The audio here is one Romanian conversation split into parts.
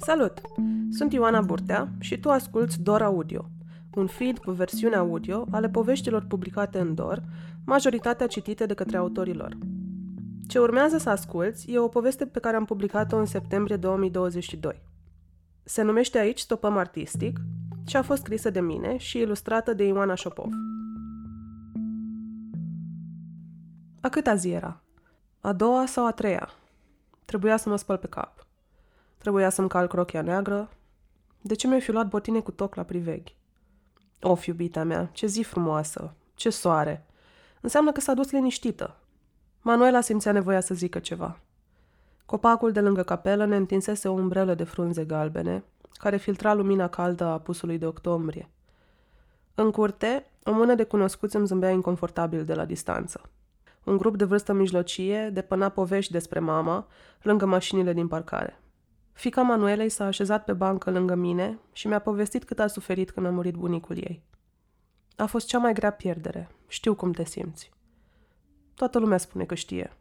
Salut! Sunt Ioana Burtea și tu asculți Dor Audio, un feed cu versiune audio ale poveștilor publicate în Dor, majoritatea citite de către autorilor. Ce urmează să asculți e o poveste pe care am publicat-o în septembrie 2022. Se numește aici Stopăm Artistic și a fost scrisă de mine și ilustrată de Ioana Șopov. A câta zi era? A doua sau a treia? Trebuia să mă spăl pe cap. Trebuia să-mi calc rochia neagră. De ce mi-ai fi luat botine cu toc la priveghi? Of, iubita mea, ce zi frumoasă, ce soare. Înseamnă că s-a dus liniștită. Manuela simțea nevoia să zică ceva. Copacul de lângă capelă ne întinsese o umbrelă de frunze galbene, care filtra lumina caldă a apusului de octombrie. În curte, o mână de cunoscuți îmi zâmbea inconfortabil de la distanță. Un grup de vârstă mijlocie depăna povești despre mama lângă mașinile din parcare. Fica Manuelei s-a așezat pe bancă lângă mine și mi-a povestit cât a suferit când a murit bunicul ei. A fost cea mai grea pierdere. Știu cum te simți. Toată lumea spune că știe.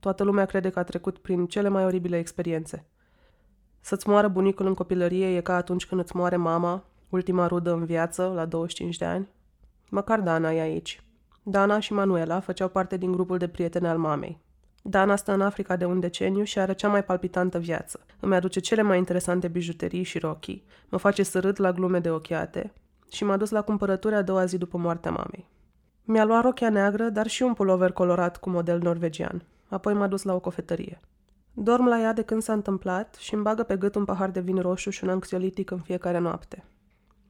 Toată lumea crede că a trecut prin cele mai oribile experiențe. Să-ți moară bunicul în copilărie e ca atunci când îți moare mama, ultima rudă în viață, la 25 de ani. Măcar Dana e aici. Dana și Manuela făceau parte din grupul de prieteni al mamei. Dana stă în Africa de un deceniu și are cea mai palpitantă viață. Îmi aduce cele mai interesante bijuterii și rochii, mă face să râd la glume de ochiate și m-a dus la cumpărături a doua zi după moartea mamei. Mi-a luat rochia neagră, dar și un pulover colorat cu model norvegian. Apoi m-a dus la o cofetărie. Dorm la ea de când s-a întâmplat și îmi bagă pe gât un pahar de vin roșu și un anxiolitic în fiecare noapte.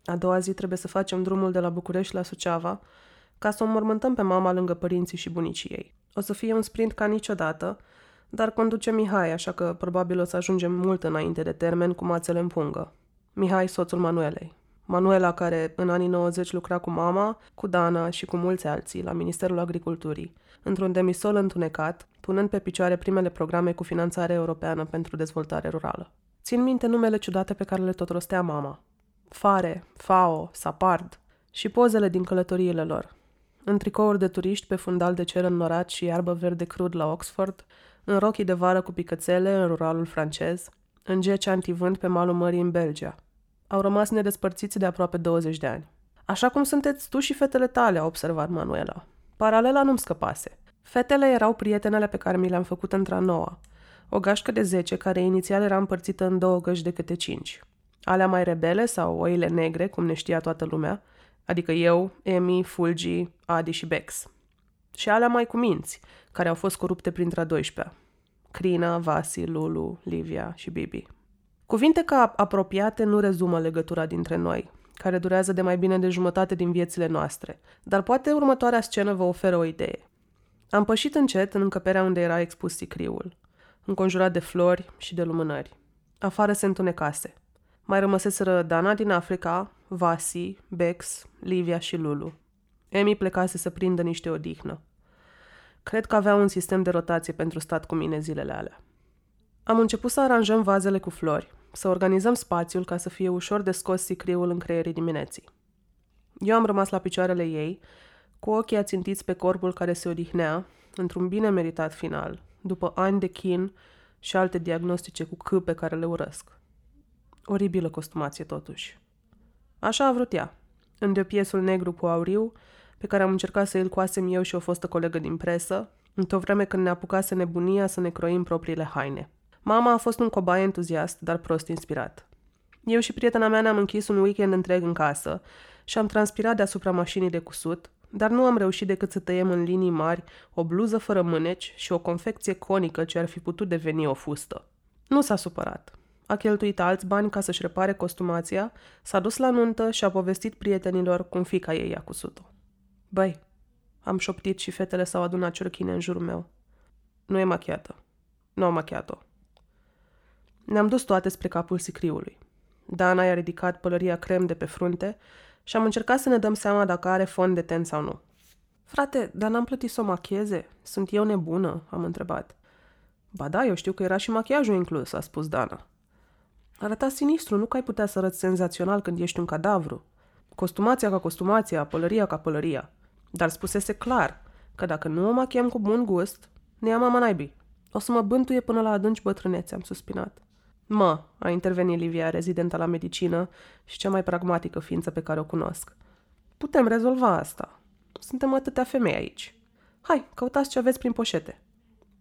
A doua zi trebuie să facem drumul de la București la Suceava ca să o mormântăm pe mama lângă părinții și bunicii ei. O să fie un sprint ca niciodată, dar conduce Mihai, așa că probabil o să ajungem mult înainte de termen cu mațele în pungă. Mihai, soțul Manuelei. Manuela, care în anii 90 lucra cu mama, cu Dana și cu mulți alții la Ministerul Agriculturii, într-un demisol întunecat, punând pe picioare primele programe cu finanțare europeană pentru dezvoltare rurală. Țin minte numele ciudate pe care le tot rostea mama. Fare, Fao, Sapard și pozele din călătoriile lor. În tricouri de turiști pe fundal de cer înnorat și iarbă verde crud la Oxford, în rochii de vară cu picățele în ruralul francez, în geci antivânt pe malul mării în Belgia. Au rămas nedespărțiți de aproape 20 de ani. Așa cum sunteți tu și fetele tale, a observat Manuela. Paralela nu-mi scăpase. Fetele erau prietenele pe care mi le-am făcut într-a noua. O gașcă de zece care inițial era împărțită în două găși de câte cinci. Alea mai rebele sau oile negre, cum ne știa toată lumea, adică eu, Emi, Fulgi, Adi și Bex. Și alea mai cu minți, care au fost corupte printre a 12 Crina, Vasi, Lulu, Livia și Bibi. Cuvinte ca apropiate nu rezumă legătura dintre noi, care durează de mai bine de jumătate din viețile noastre, dar poate următoarea scenă vă oferă o idee. Am pășit încet în încăperea unde era expus sicriul, înconjurat de flori și de lumânări. Afară se întunecase. Mai rămăseseră Dana din Africa, Vasi, Bex, Livia și Lulu. Emi plecase să prindă niște odihnă. Cred că avea un sistem de rotație pentru stat cu mine zilele alea. Am început să aranjăm vazele cu flori, să organizăm spațiul ca să fie ușor de scos sicriul în creierii dimineții. Eu am rămas la picioarele ei, cu ochii ațintiți pe corpul care se odihnea, într-un bine meritat final, după ani de chin și alte diagnostice cu C pe care le urăsc. Oribilă costumație, totuși. Așa a vrut ea, în piesul negru cu auriu, pe care am încercat să îl coasem eu și o fostă colegă din presă, într-o vreme când ne apucase nebunia să ne croim propriile haine. Mama a fost un cobai entuziast, dar prost inspirat. Eu și prietena mea ne-am închis un weekend întreg în casă și am transpirat deasupra mașinii de cusut, dar nu am reușit decât să tăiem în linii mari o bluză fără mâneci și o confecție conică ce ar fi putut deveni o fustă. Nu s-a supărat. A cheltuit alți bani ca să-și repare costumația, s-a dus la nuntă și a povestit prietenilor cum fica ei a cusut-o. Băi, am șoptit și fetele s-au adunat ciorchine în jurul meu. Nu e machiată. Nu am machiat-o. Ne-am dus toate spre capul sicriului. Dana i-a ridicat pălăria crem de pe frunte și am încercat să ne dăm seama dacă are fond de ten sau nu. Frate, dar n-am plătit să o machieze? Sunt eu nebună?" am întrebat. Ba da, eu știu că era și machiajul inclus," a spus Dana. Arăta sinistru, nu că ai putea să arăți senzațional când ești un cadavru. Costumația ca costumația, pălăria ca pălăria. Dar spusese clar că dacă nu o machiem cu bun gust, ne ia mama naibii. O să mă bântuie până la adânci bătrânețe, am suspinat. Mă, a intervenit Livia, rezidentă la medicină și cea mai pragmatică ființă pe care o cunosc. Putem rezolva asta. Suntem atâtea femei aici. Hai, căutați ce aveți prin poșete.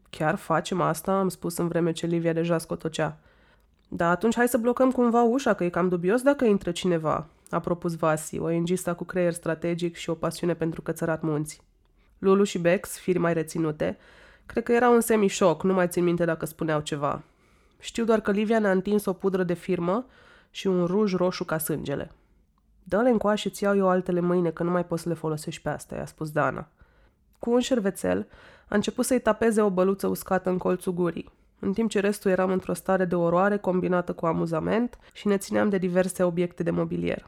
Chiar facem asta, am spus în vreme ce Livia deja scotocea. Da, atunci hai să blocăm cumva ușa, că e cam dubios dacă intră cineva, a propus Vasi, o engista cu creier strategic și o pasiune pentru cățărat munți. Lulu și Bex, firi mai reținute, cred că erau în semi-șoc, nu mai țin minte dacă spuneau ceva. Știu doar că Livia ne-a întins o pudră de firmă și un ruj roșu ca sângele. Dă-le încoa și ți iau eu altele mâine, că nu mai poți să le folosești pe astea, i-a spus Dana. Cu un șervețel, a început să-i tapeze o băluță uscată în colțul gurii, în timp ce restul eram într-o stare de oroare combinată cu amuzament și ne țineam de diverse obiecte de mobilier.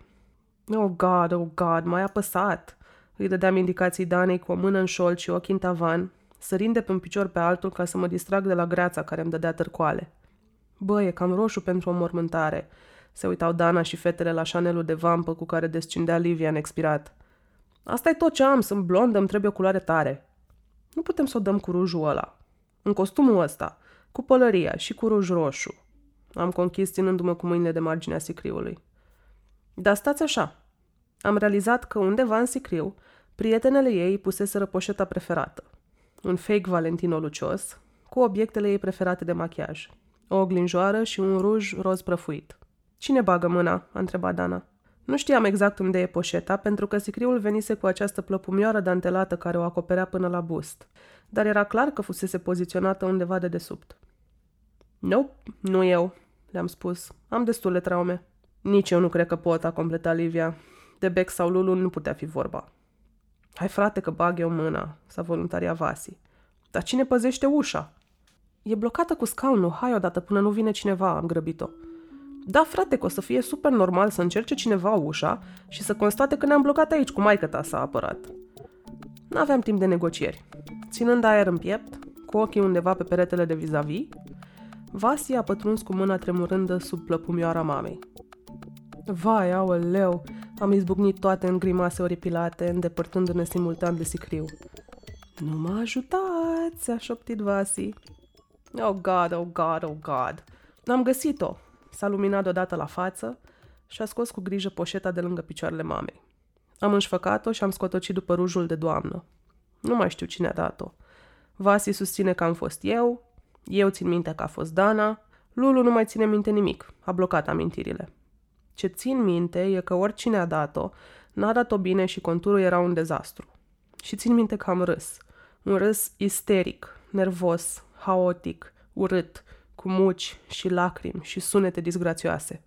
Oh, God, oh, God, mai apăsat! Îi dădeam indicații Danei cu o mână în șold și ochii în tavan, sărind de pe un picior pe altul ca să mă distrag de la greața care îmi dădea târcoale. Bă, e cam roșu pentru o mormântare. Se uitau Dana și fetele la șanelul de vampă cu care descindea Livia în expirat. Asta e tot ce am, sunt blondă, îmi trebuie o culoare tare. Nu putem să o dăm cu rujul ăla. În costumul ăsta, cu pălăria și cu ruj roșu. Am conchis ținându-mă cu mâinile de marginea sicriului. Dar stați așa. Am realizat că undeva în sicriu, prietenele ei puseseră poșeta preferată. Un fake Valentino lucios, cu obiectele ei preferate de machiaj. O oglinjoară și un ruj roz prăfuit. Cine bagă mâna?" a întrebat Dana. Nu știam exact unde e poșeta, pentru că sicriul venise cu această plăpumioară dantelată care o acoperea până la bust, dar era clar că fusese poziționată undeva de desubt. Nope, nu eu, le-am spus. Am destule traume. Nici eu nu cred că pot, a completat Livia. De Beck sau Lulu nu putea fi vorba. Hai frate că bag eu mâna, s-a voluntariat Vasi. Dar cine păzește ușa? E blocată cu scaunul, hai odată până nu vine cineva, am grăbit-o. Da, frate, că o să fie super normal să încerce cineva ușa și să constate că ne-am blocat aici cu maică ta s-a apărat. N-aveam timp de negocieri. Ținând aer în piept, cu ochii undeva pe peretele de vis-a-vis, Vasi a pătruns cu mâna tremurândă sub plăpumioara mamei. Vai, aoleu, am izbucnit toate în grimase oripilate, îndepărtându-ne simultan de sicriu. Nu mă ajutați, a șoptit Vasi. Oh God, oh God, oh God. Am găsit-o, S-a luminat deodată la față și a scos cu grijă poșeta de lângă picioarele mamei. Am înșfăcat-o și am scotocit după rujul de doamnă. Nu mai știu cine a dat-o. Vasi susține că am fost eu, eu țin minte că a fost Dana, Lulu nu mai ține minte nimic, a blocat amintirile. Ce țin minte e că oricine a dat-o, n-a dat-o bine și conturul era un dezastru. Și țin minte că am râs. Un râs isteric, nervos, haotic, urât, cu muci și lacrimi și sunete disgrațioase.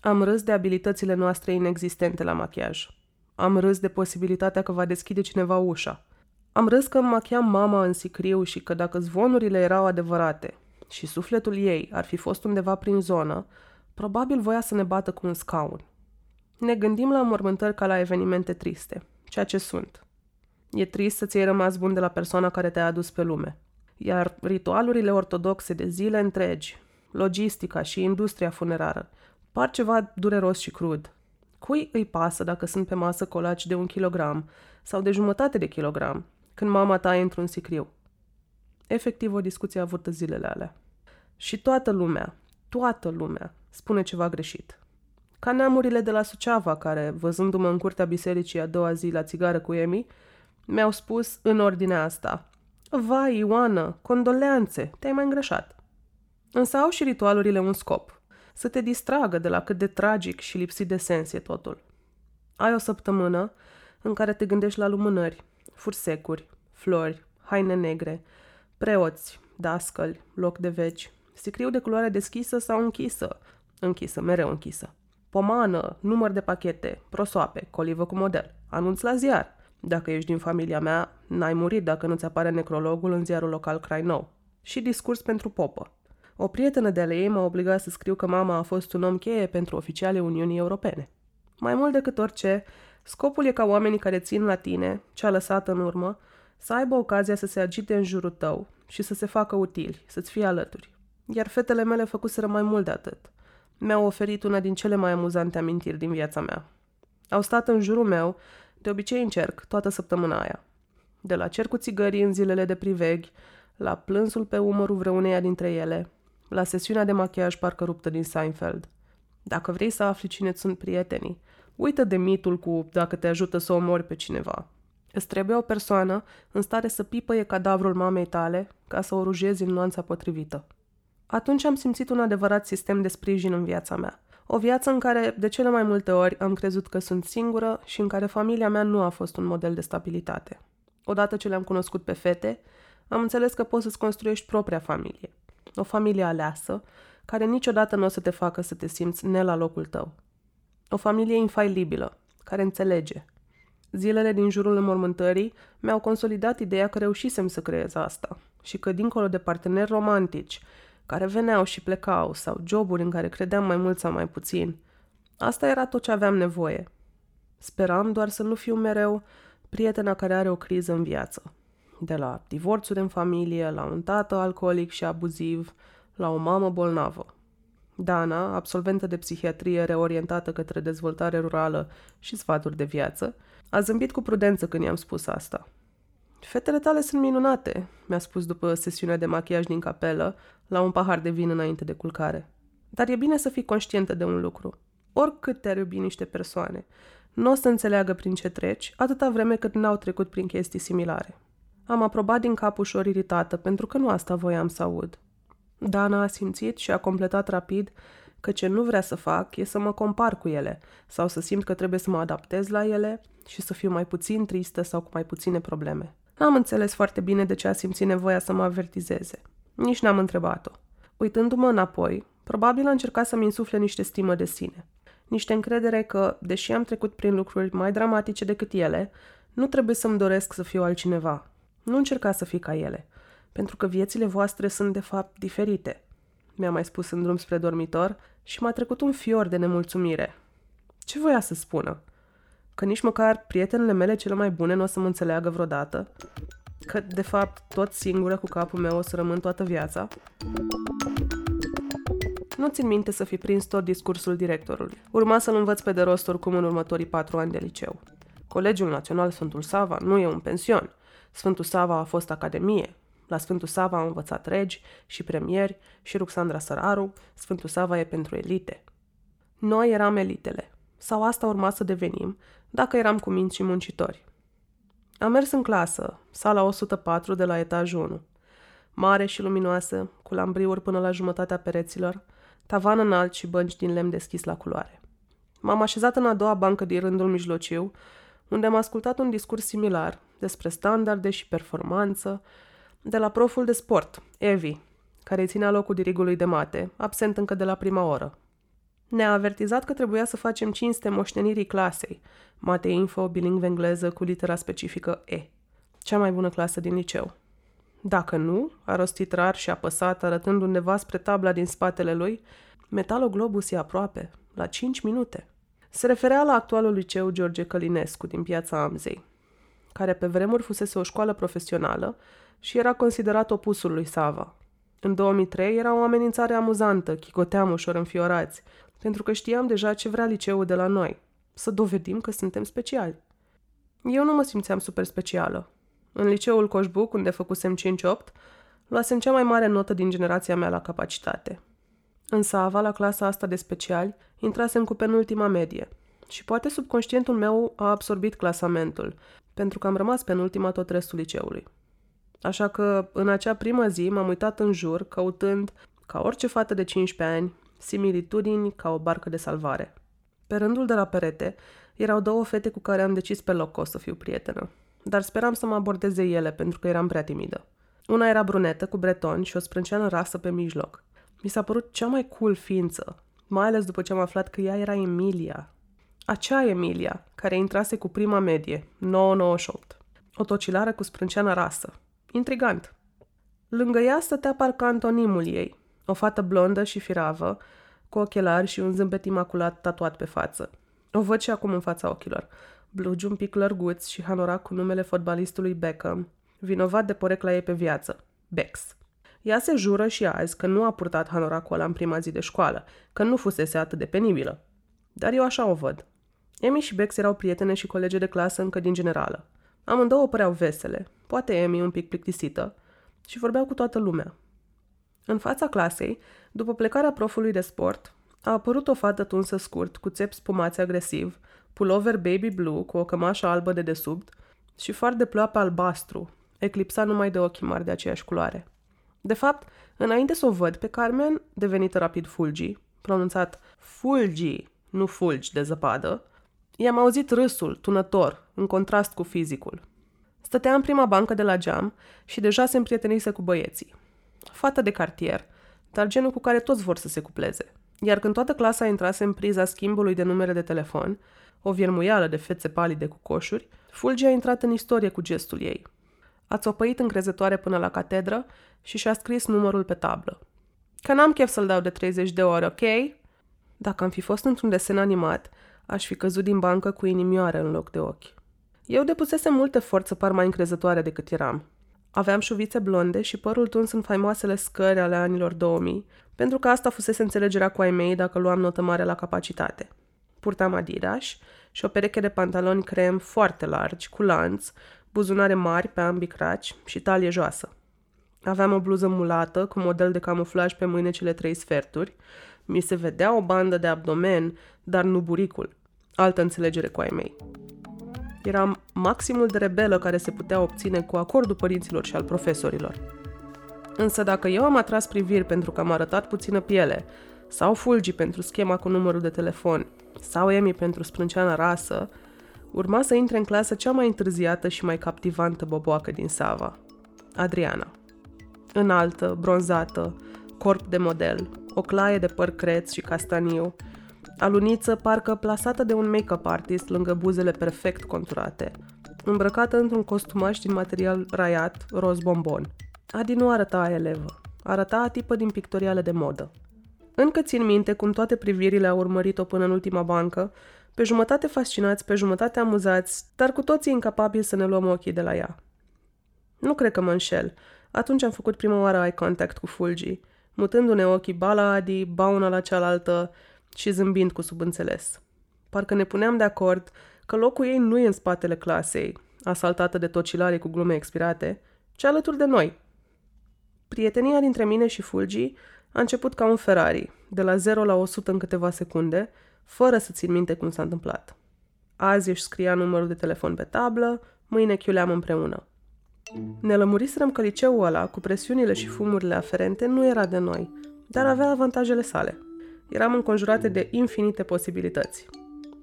Am râs de abilitățile noastre inexistente la machiaj. Am râs de posibilitatea că va deschide cineva ușa. Am râs că machiam mama în sicriu și că dacă zvonurile erau adevărate și sufletul ei ar fi fost undeva prin zonă, probabil voia să ne bată cu un scaun. Ne gândim la mormântări ca la evenimente triste, ceea ce sunt. E trist să ți-ai rămas bun de la persoana care te-a adus pe lume iar ritualurile ortodoxe de zile întregi, logistica și industria funerară, par ceva dureros și crud. Cui îi pasă dacă sunt pe masă colaci de un kilogram sau de jumătate de kilogram, când mama ta e într-un sicriu? Efectiv o discuție avută zilele alea. Și toată lumea, toată lumea, spune ceva greșit. Ca neamurile de la Suceava, care, văzându-mă în curtea bisericii a doua zi la țigară cu Emi, mi-au spus în ordinea asta. Vai, Ioana, condoleanțe, te-ai mai îngreșat. Însă au și ritualurile un scop, să te distragă de la cât de tragic și lipsit de sens e totul. Ai o săptămână în care te gândești la lumânări, fursecuri, flori, haine negre, preoți, dascăli, loc de veci, sicriu de culoare deschisă sau închisă, închisă, mereu închisă, pomană, număr de pachete, prosoape, colivă cu model, anunț la ziar, dacă ești din familia mea, n-ai murit dacă nu-ți apare necrologul în ziarul local Nou. Și discurs pentru popă. O prietenă de ale ei m-a obligat să scriu că mama a fost un om cheie pentru oficiale Uniunii Europene. Mai mult decât orice, scopul e ca oamenii care țin la tine, ce a lăsat în urmă, să aibă ocazia să se agite în jurul tău și să se facă utili, să-ți fie alături. Iar fetele mele făcuseră mai mult de atât. Mi-au oferit una din cele mai amuzante amintiri din viața mea. Au stat în jurul meu de obicei încerc, toată săptămâna aia. De la cer cu țigării în zilele de priveghi, la plânsul pe umărul vreuneia dintre ele, la sesiunea de machiaj parcă ruptă din Seinfeld. Dacă vrei să afli cine sunt prietenii, uită de mitul cu dacă te ajută să omori pe cineva. Îți trebuie o persoană în stare să pipăie cadavrul mamei tale ca să o rujezi în nuanța potrivită. Atunci am simțit un adevărat sistem de sprijin în viața mea. O viață în care, de cele mai multe ori, am crezut că sunt singură și în care familia mea nu a fost un model de stabilitate. Odată ce le-am cunoscut pe fete, am înțeles că poți să-ți construiești propria familie. O familie aleasă, care niciodată nu o să te facă să te simți ne la locul tău. O familie infailibilă, care înțelege. Zilele din jurul înmormântării mi-au consolidat ideea că reușisem să creez asta și că, dincolo de parteneri romantici, care veneau și plecau, sau joburi în care credeam mai mult sau mai puțin, asta era tot ce aveam nevoie. Speram doar să nu fiu mereu prietena care are o criză în viață. De la divorțuri în familie, la un tată alcoolic și abuziv, la o mamă bolnavă. Dana, absolventă de psihiatrie reorientată către dezvoltare rurală și sfaturi de viață, a zâmbit cu prudență când i-am spus asta. Fetele tale sunt minunate, mi-a spus după sesiunea de machiaj din capelă, la un pahar de vin înainte de culcare. Dar e bine să fii conștientă de un lucru. Oricât te-ar iubi niște persoane, nu o să înțeleagă prin ce treci, atâta vreme cât n-au trecut prin chestii similare. Am aprobat din cap ușor iritată, pentru că nu asta voiam să aud. Dana a simțit și a completat rapid că ce nu vrea să fac e să mă compar cu ele sau să simt că trebuie să mă adaptez la ele și să fiu mai puțin tristă sau cu mai puține probleme. N-am înțeles foarte bine de ce a simțit nevoia să mă avertizeze. Nici n-am întrebat-o. Uitându-mă înapoi, probabil a încercat să-mi insufle niște stimă de sine. Niște încredere că, deși am trecut prin lucruri mai dramatice decât ele, nu trebuie să-mi doresc să fiu altcineva. Nu încerca să fii ca ele, pentru că viețile voastre sunt de fapt diferite. Mi-a mai spus în drum spre dormitor și m-a trecut un fior de nemulțumire. Ce voia să spună? Că nici măcar prietenele mele cele mai bune nu o să mă înțeleagă vreodată? Că, de fapt, tot singură cu capul meu o să rămân toată viața? Nu țin minte să fi prins tot discursul directorului. Urma să-l învăț pe de rost oricum în următorii patru ani de liceu. Colegiul Național Sfântul Sava nu e un pension. Sfântul Sava a fost academie. La Sfântul Sava au învățat regi și premieri și Ruxandra Săraru. Sfântul Sava e pentru elite. Noi eram elitele. Sau asta urma să devenim, dacă eram cu minți și muncitori. Am mers în clasă, sala 104 de la etajul 1. Mare și luminoasă, cu lambriuri până la jumătatea pereților, tavan înalt și bănci din lemn deschis la culoare. M-am așezat în a doua bancă din rândul mijlociu, unde am ascultat un discurs similar despre standarde și performanță de la proful de sport, Evi, care ținea locul dirigului de mate, absent încă de la prima oră. Ne-a avertizat că trebuia să facem cinste moștenirii clasei, mate info bilingvă engleză cu litera specifică E, cea mai bună clasă din liceu. Dacă nu, a rostit rar și apăsat, arătând undeva spre tabla din spatele lui, metaloglobus e aproape, la 5 minute. Se referea la actualul liceu George Călinescu din piața Amzei, care pe vremuri fusese o școală profesională și era considerat opusul lui Sava. În 2003 era o amenințare amuzantă, chicoteam ușor înfiorați, pentru că știam deja ce vrea liceul de la noi, să dovedim că suntem speciali. Eu nu mă simțeam super specială. În liceul Coșbuc, unde făcusem 5-8, luasem cea mai mare notă din generația mea la capacitate. În Sava, la clasa asta de speciali, intrasem cu penultima medie și poate subconștientul meu a absorbit clasamentul, pentru că am rămas penultima tot restul liceului. Așa că, în acea primă zi, m-am uitat în jur, căutând, ca orice fată de 15 ani, similitudini ca o barcă de salvare. Pe rândul de la perete erau două fete cu care am decis pe loc că o să fiu prietenă, dar speram să mă abordeze ele pentru că eram prea timidă. Una era brunetă, cu breton și o sprânceană rasă pe mijloc. Mi s-a părut cea mai cool ființă, mai ales după ce am aflat că ea era Emilia. Acea Emilia, care intrase cu prima medie, 998. O tocilară cu sprânceană rasă. Intrigant. Lângă ea stătea parcă antonimul ei, o fată blondă și firavă, cu ochelari și un zâmbet imaculat tatuat pe față. O văd și acum în fața ochilor. Blugi un pic lărguț și hanorac cu numele fotbalistului Beckham, vinovat de porecla ei pe viață, Bex. Ea se jură și azi că nu a purtat hanoracul ăla în prima zi de școală, că nu fusese atât de penibilă. Dar eu așa o văd. Emi și Bex erau prietene și colege de clasă încă din generală. Amândouă păreau vesele, poate Emi un pic plictisită, și vorbeau cu toată lumea. În fața clasei, după plecarea profului de sport, a apărut o fată tunsă scurt, cu țep spumați agresiv, pulover baby blue cu o cămașă albă de desubt și far de ploapă albastru, eclipsat numai de ochii mari de aceeași culoare. De fapt, înainte să o văd pe Carmen, devenită rapid Fulgi, pronunțat Fulgi, nu fulgi de zăpadă, i-am auzit râsul, tunător, în contrast cu fizicul. Stătea în prima bancă de la geam și deja se împrietenise cu băieții. Fată de cartier, dar genul cu care toți vor să se cupleze. Iar când toată clasa intrase în priza schimbului de numere de telefon, o viermuială de fețe palide cu coșuri, Fulgi a intrat în istorie cu gestul ei. A țopăit încrezătoare până la catedră și și-a scris numărul pe tablă. Că n-am chef să-l dau de 30 de ore, ok? Dacă am fi fost într-un desen animat, aș fi căzut din bancă cu inimioare în loc de ochi. Eu depusesem multe efort să par mai încrezătoare decât eram. Aveam șuvițe blonde și părul tuns în faimoasele scări ale anilor 2000, pentru că asta fusese înțelegerea cu ai mei dacă luam notă mare la capacitate. Purtam Adidas și o pereche de pantaloni crem foarte largi, cu lanț, buzunare mari pe ambii craci și talie joasă. Aveam o bluză mulată cu model de camuflaj pe mânecile trei sferturi. Mi se vedea o bandă de abdomen, dar nu buricul. Altă înțelegere cu ai mei. Eram maximul de rebelă care se putea obține cu acordul părinților și al profesorilor. Însă dacă eu am atras priviri pentru că am arătat puțină piele, sau Fulgi pentru schema cu numărul de telefon, sau Emi pentru sprânceana rasă, urma să intre în clasă cea mai întârziată și mai captivantă boboacă din Sava, Adriana. Înaltă, bronzată, corp de model, o claie de păr creț și castaniu, aluniță parcă plasată de un make-up artist lângă buzele perfect conturate, îmbrăcată într-un costumaș din material raiat, roz bombon. Adi nu arăta elevă, arăta tipă din pictoriale de modă. Încă țin minte cum toate privirile au urmărit-o până în ultima bancă, pe jumătate fascinați, pe jumătate amuzați, dar cu toții incapabili să ne luăm ochii de la ea. Nu cred că mă înșel. Atunci am făcut prima oară eye contact cu Fulgi, mutându-ne ochii ba la Adi, ba una la cealaltă și zâmbind cu subînțeles. Parcă ne puneam de acord că locul ei nu e în spatele clasei, asaltată de tocilarii cu glume expirate, ci alături de noi. Prietenia dintre mine și Fulgi a început ca un Ferrari, de la 0 la 100 în câteva secunde, fără să țin minte cum s-a întâmplat. Azi își scria numărul de telefon pe tablă, mâine chiuleam împreună. Ne lămuriserăm că liceul ăla, cu presiunile și fumurile aferente, nu era de noi, dar avea avantajele sale. Eram înconjurate de infinite posibilități.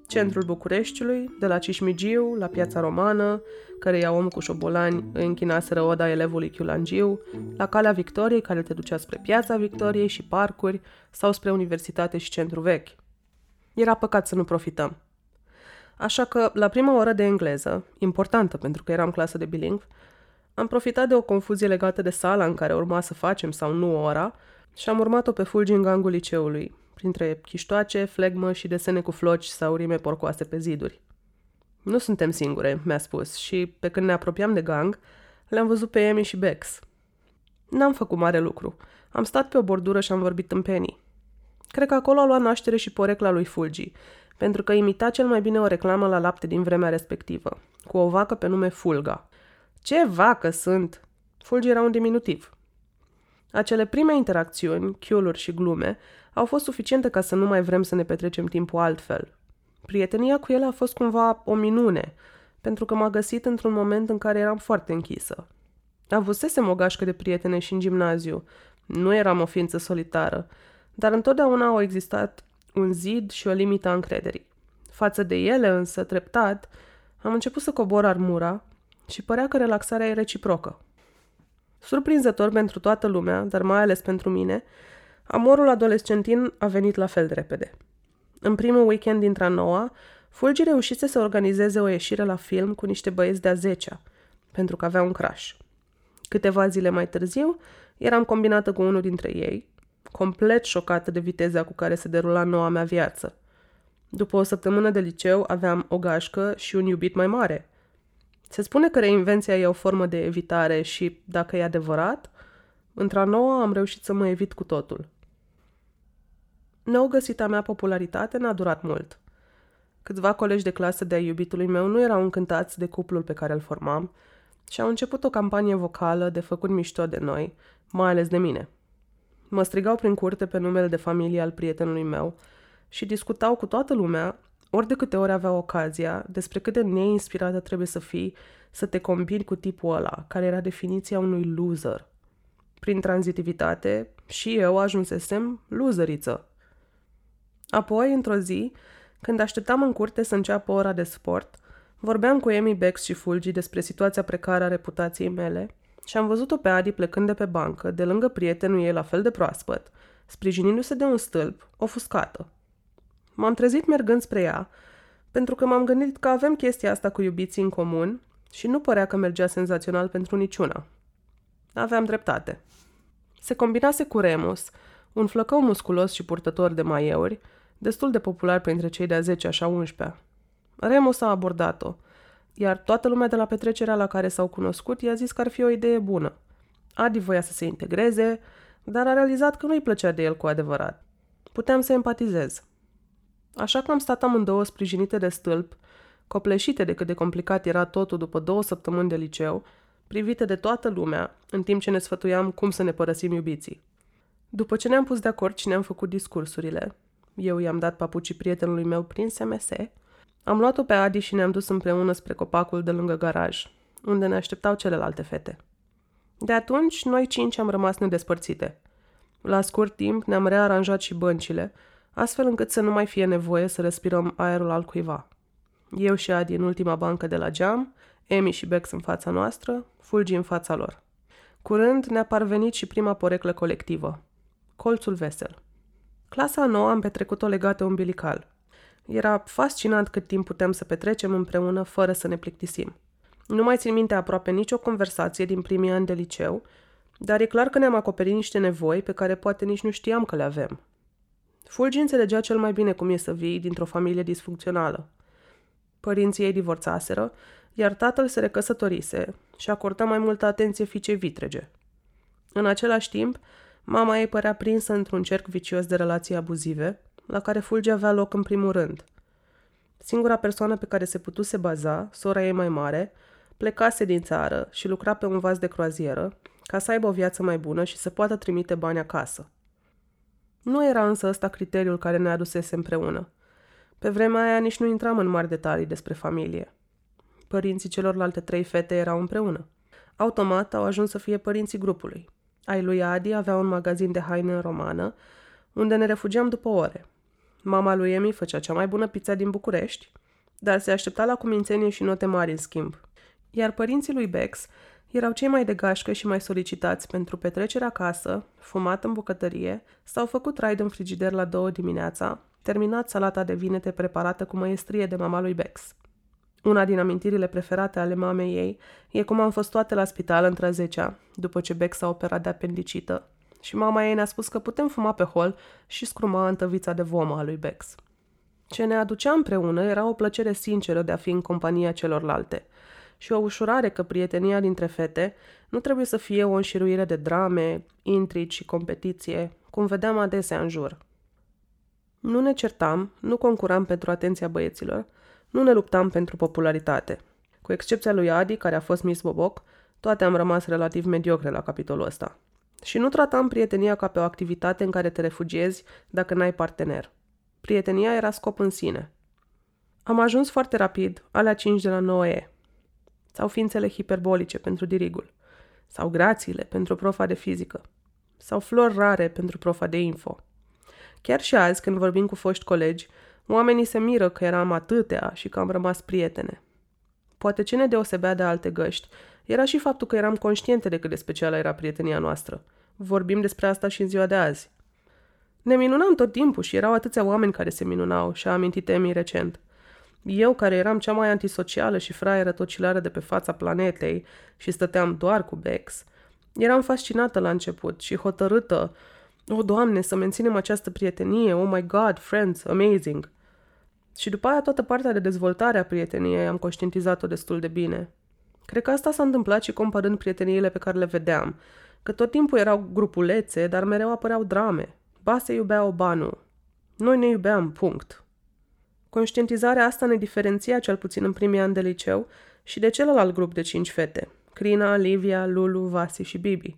Centrul Bucureștiului, de la Cismigiu la Piața Romană, care ia om cu șobolani îi închinaseră oda elevului Chiulangiu, la Calea Victoriei, care te ducea spre Piața Victoriei și parcuri, sau spre Universitate și Centru Vechi. Era păcat să nu profităm. Așa că, la prima oră de engleză, importantă pentru că eram clasă de bilingv, am profitat de o confuzie legată de sala în care urma să facem sau nu ora și am urmat-o pe fulgi în gangul liceului, printre chiștoace, flegmă și desene cu floci sau rime porcoase pe ziduri. Nu suntem singure, mi-a spus, și pe când ne apropiam de gang, le-am văzut pe Emi și Bex. N-am făcut mare lucru. Am stat pe o bordură și am vorbit în penii. Cred că acolo a luat naștere și porecla lui Fulgi, pentru că imita cel mai bine o reclamă la lapte din vremea respectivă, cu o vacă pe nume Fulga. Ce vacă sunt! Fulgi era un diminutiv. Acele prime interacțiuni, chiuluri și glume, au fost suficiente ca să nu mai vrem să ne petrecem timpul altfel. Prietenia cu el a fost cumva o minune, pentru că m-a găsit într-un moment în care eram foarte închisă. Avusesem o gașcă de prietene și în gimnaziu. Nu eram o ființă solitară, dar întotdeauna au existat un zid și o limită a încrederii. Față de ele, însă, treptat, am început să cobor armura și părea că relaxarea e reciprocă. Surprinzător pentru toată lumea, dar mai ales pentru mine, amorul adolescentin a venit la fel de repede. În primul weekend dintre noua, Fulgi reușise să organizeze o ieșire la film cu niște băieți de-a zecea, pentru că avea un crash. Câteva zile mai târziu, eram combinată cu unul dintre ei, complet șocată de viteza cu care se derula noua mea viață. După o săptămână de liceu aveam o gașcă și un iubit mai mare. Se spune că reinvenția e o formă de evitare și, dacă e adevărat, într-a noua am reușit să mă evit cu totul. Nou găsita mea popularitate n-a durat mult. Câțiva colegi de clasă de-a iubitului meu nu erau încântați de cuplul pe care îl formam, și au început o campanie vocală de făcut mișto de noi, mai ales de mine. Mă strigau prin curte pe numele de familie al prietenului meu și discutau cu toată lumea, ori de câte ori avea ocazia, despre cât de neinspirată trebuie să fii să te combini cu tipul ăla, care era definiția unui loser. Prin tranzitivitate, și eu ajunsesem loseriță. Apoi, într-o zi, când așteptam în curte să înceapă ora de sport, vorbeam cu Amy Bex și Fulgi despre situația precară a reputației mele și am văzut-o pe Adi plecând de pe bancă, de lângă prietenul ei la fel de proaspăt, sprijinindu-se de un stâlp, ofuscată. M-am trezit mergând spre ea, pentru că m-am gândit că avem chestia asta cu iubiții în comun și nu părea că mergea senzațional pentru niciuna. Aveam dreptate. Se combinase cu Remus, un flăcău musculos și purtător de maieuri, destul de popular printre cei de-a 10 așa 11 Remus a abordat-o, iar toată lumea de la petrecerea la care s-au cunoscut i-a zis că ar fi o idee bună. Adi voia să se integreze, dar a realizat că nu-i plăcea de el cu adevărat. Puteam să empatizez. Așa că am stat amândouă sprijinite de stâlp, copleșite de cât de complicat era totul după două săptămâni de liceu, privite de toată lumea, în timp ce ne sfătuiam cum să ne părăsim iubiții. După ce ne-am pus de acord și ne-am făcut discursurile, eu i-am dat papucii prietenului meu prin SMS, am luat-o pe Adi și ne-am dus împreună spre copacul de lângă garaj, unde ne așteptau celelalte fete. De atunci, noi cinci am rămas nedespărțite. La scurt timp ne-am rearanjat și băncile, astfel încât să nu mai fie nevoie să respirăm aerul al cuiva. Eu și Adi în ultima bancă de la geam, Emi și Bex în fața noastră, Fulgi în fața lor. Curând ne-a parvenit și prima poreclă colectivă, colțul vesel. Clasa nouă am petrecut-o legată umbilical. Era fascinant cât timp puteam să petrecem împreună fără să ne plictisim. Nu mai țin minte aproape nicio conversație din primii ani de liceu, dar e clar că ne-am acoperit niște nevoi pe care poate nici nu știam că le avem. Fulgi înțelegea cel mai bine cum e să vii dintr-o familie disfuncțională. Părinții ei divorțaseră, iar tatăl se recăsătorise și acorda mai multă atenție fiicei vitrege. În același timp, mama ei părea prinsă într-un cerc vicios de relații abuzive, la care Fulgi avea loc în primul rând. Singura persoană pe care se putuse baza, sora ei mai mare, plecase din țară și lucra pe un vas de croazieră ca să aibă o viață mai bună și să poată trimite bani acasă. Nu era însă ăsta criteriul care ne adusese împreună. Pe vremea aia nici nu intram în mari detalii despre familie. Părinții celorlalte trei fete erau împreună. Automat au ajuns să fie părinții grupului. Ai lui Adi avea un magazin de haine în romană, unde ne refugiam după ore. Mama lui Emi făcea cea mai bună pizza din București, dar se aștepta la cumințenie și note mari în schimb. Iar părinții lui Bex erau cei mai de gașcă și mai solicitați pentru petrecerea acasă, fumat în bucătărie sau făcut raid în frigider la două dimineața, terminat salata de vinete preparată cu măestrie de mama lui Bex. Una din amintirile preferate ale mamei ei e cum am fost toate la spital între zecea, după ce Bex a operat de apendicită, și mama ei ne-a spus că putem fuma pe hol și scruma în tăvița de vomă a lui Bex. Ce ne aducea împreună era o plăcere sinceră de a fi în compania celorlalte și o ușurare că prietenia dintre fete nu trebuie să fie o înșiruire de drame, intrici și competiție, cum vedeam adesea în jur. Nu ne certam, nu concuram pentru atenția băieților, nu ne luptam pentru popularitate. Cu excepția lui Adi, care a fost Miss Boboc, toate am rămas relativ mediocre la capitolul ăsta. Și nu tratam prietenia ca pe o activitate în care te refugiezi dacă n-ai partener. Prietenia era scop în sine. Am ajuns foarte rapid, alea 5 de la 9E. Sau ființele hiperbolice pentru dirigul. Sau grațiile pentru profa de fizică. Sau flori rare pentru profa de info. Chiar și azi, când vorbim cu foști colegi, oamenii se miră că eram atâtea și că am rămas prietene. Poate ce ne deosebea de alte găști era și faptul că eram conștiente de cât de specială era prietenia noastră. Vorbim despre asta și în ziua de azi. Ne minunam tot timpul și erau atâția oameni care se minunau, și-a amintit Emi recent. Eu, care eram cea mai antisocială și fraieră tocilară de pe fața planetei și stăteam doar cu Bex, eram fascinată la început și hotărâtă, o, oh, Doamne, să menținem această prietenie, oh my God, friends, amazing. Și după aia toată partea de dezvoltare a prieteniei am conștientizat-o destul de bine. Cred că asta s-a întâmplat și comparând prieteniile pe care le vedeam, că tot timpul erau grupulețe, dar mereu apăreau drame. Ba se iubea Obanu. Noi ne iubeam, punct. Conștientizarea asta ne diferenția cel puțin în primii ani de liceu și de celălalt grup de cinci fete, Crina, Livia, Lulu, Vasi și Bibi.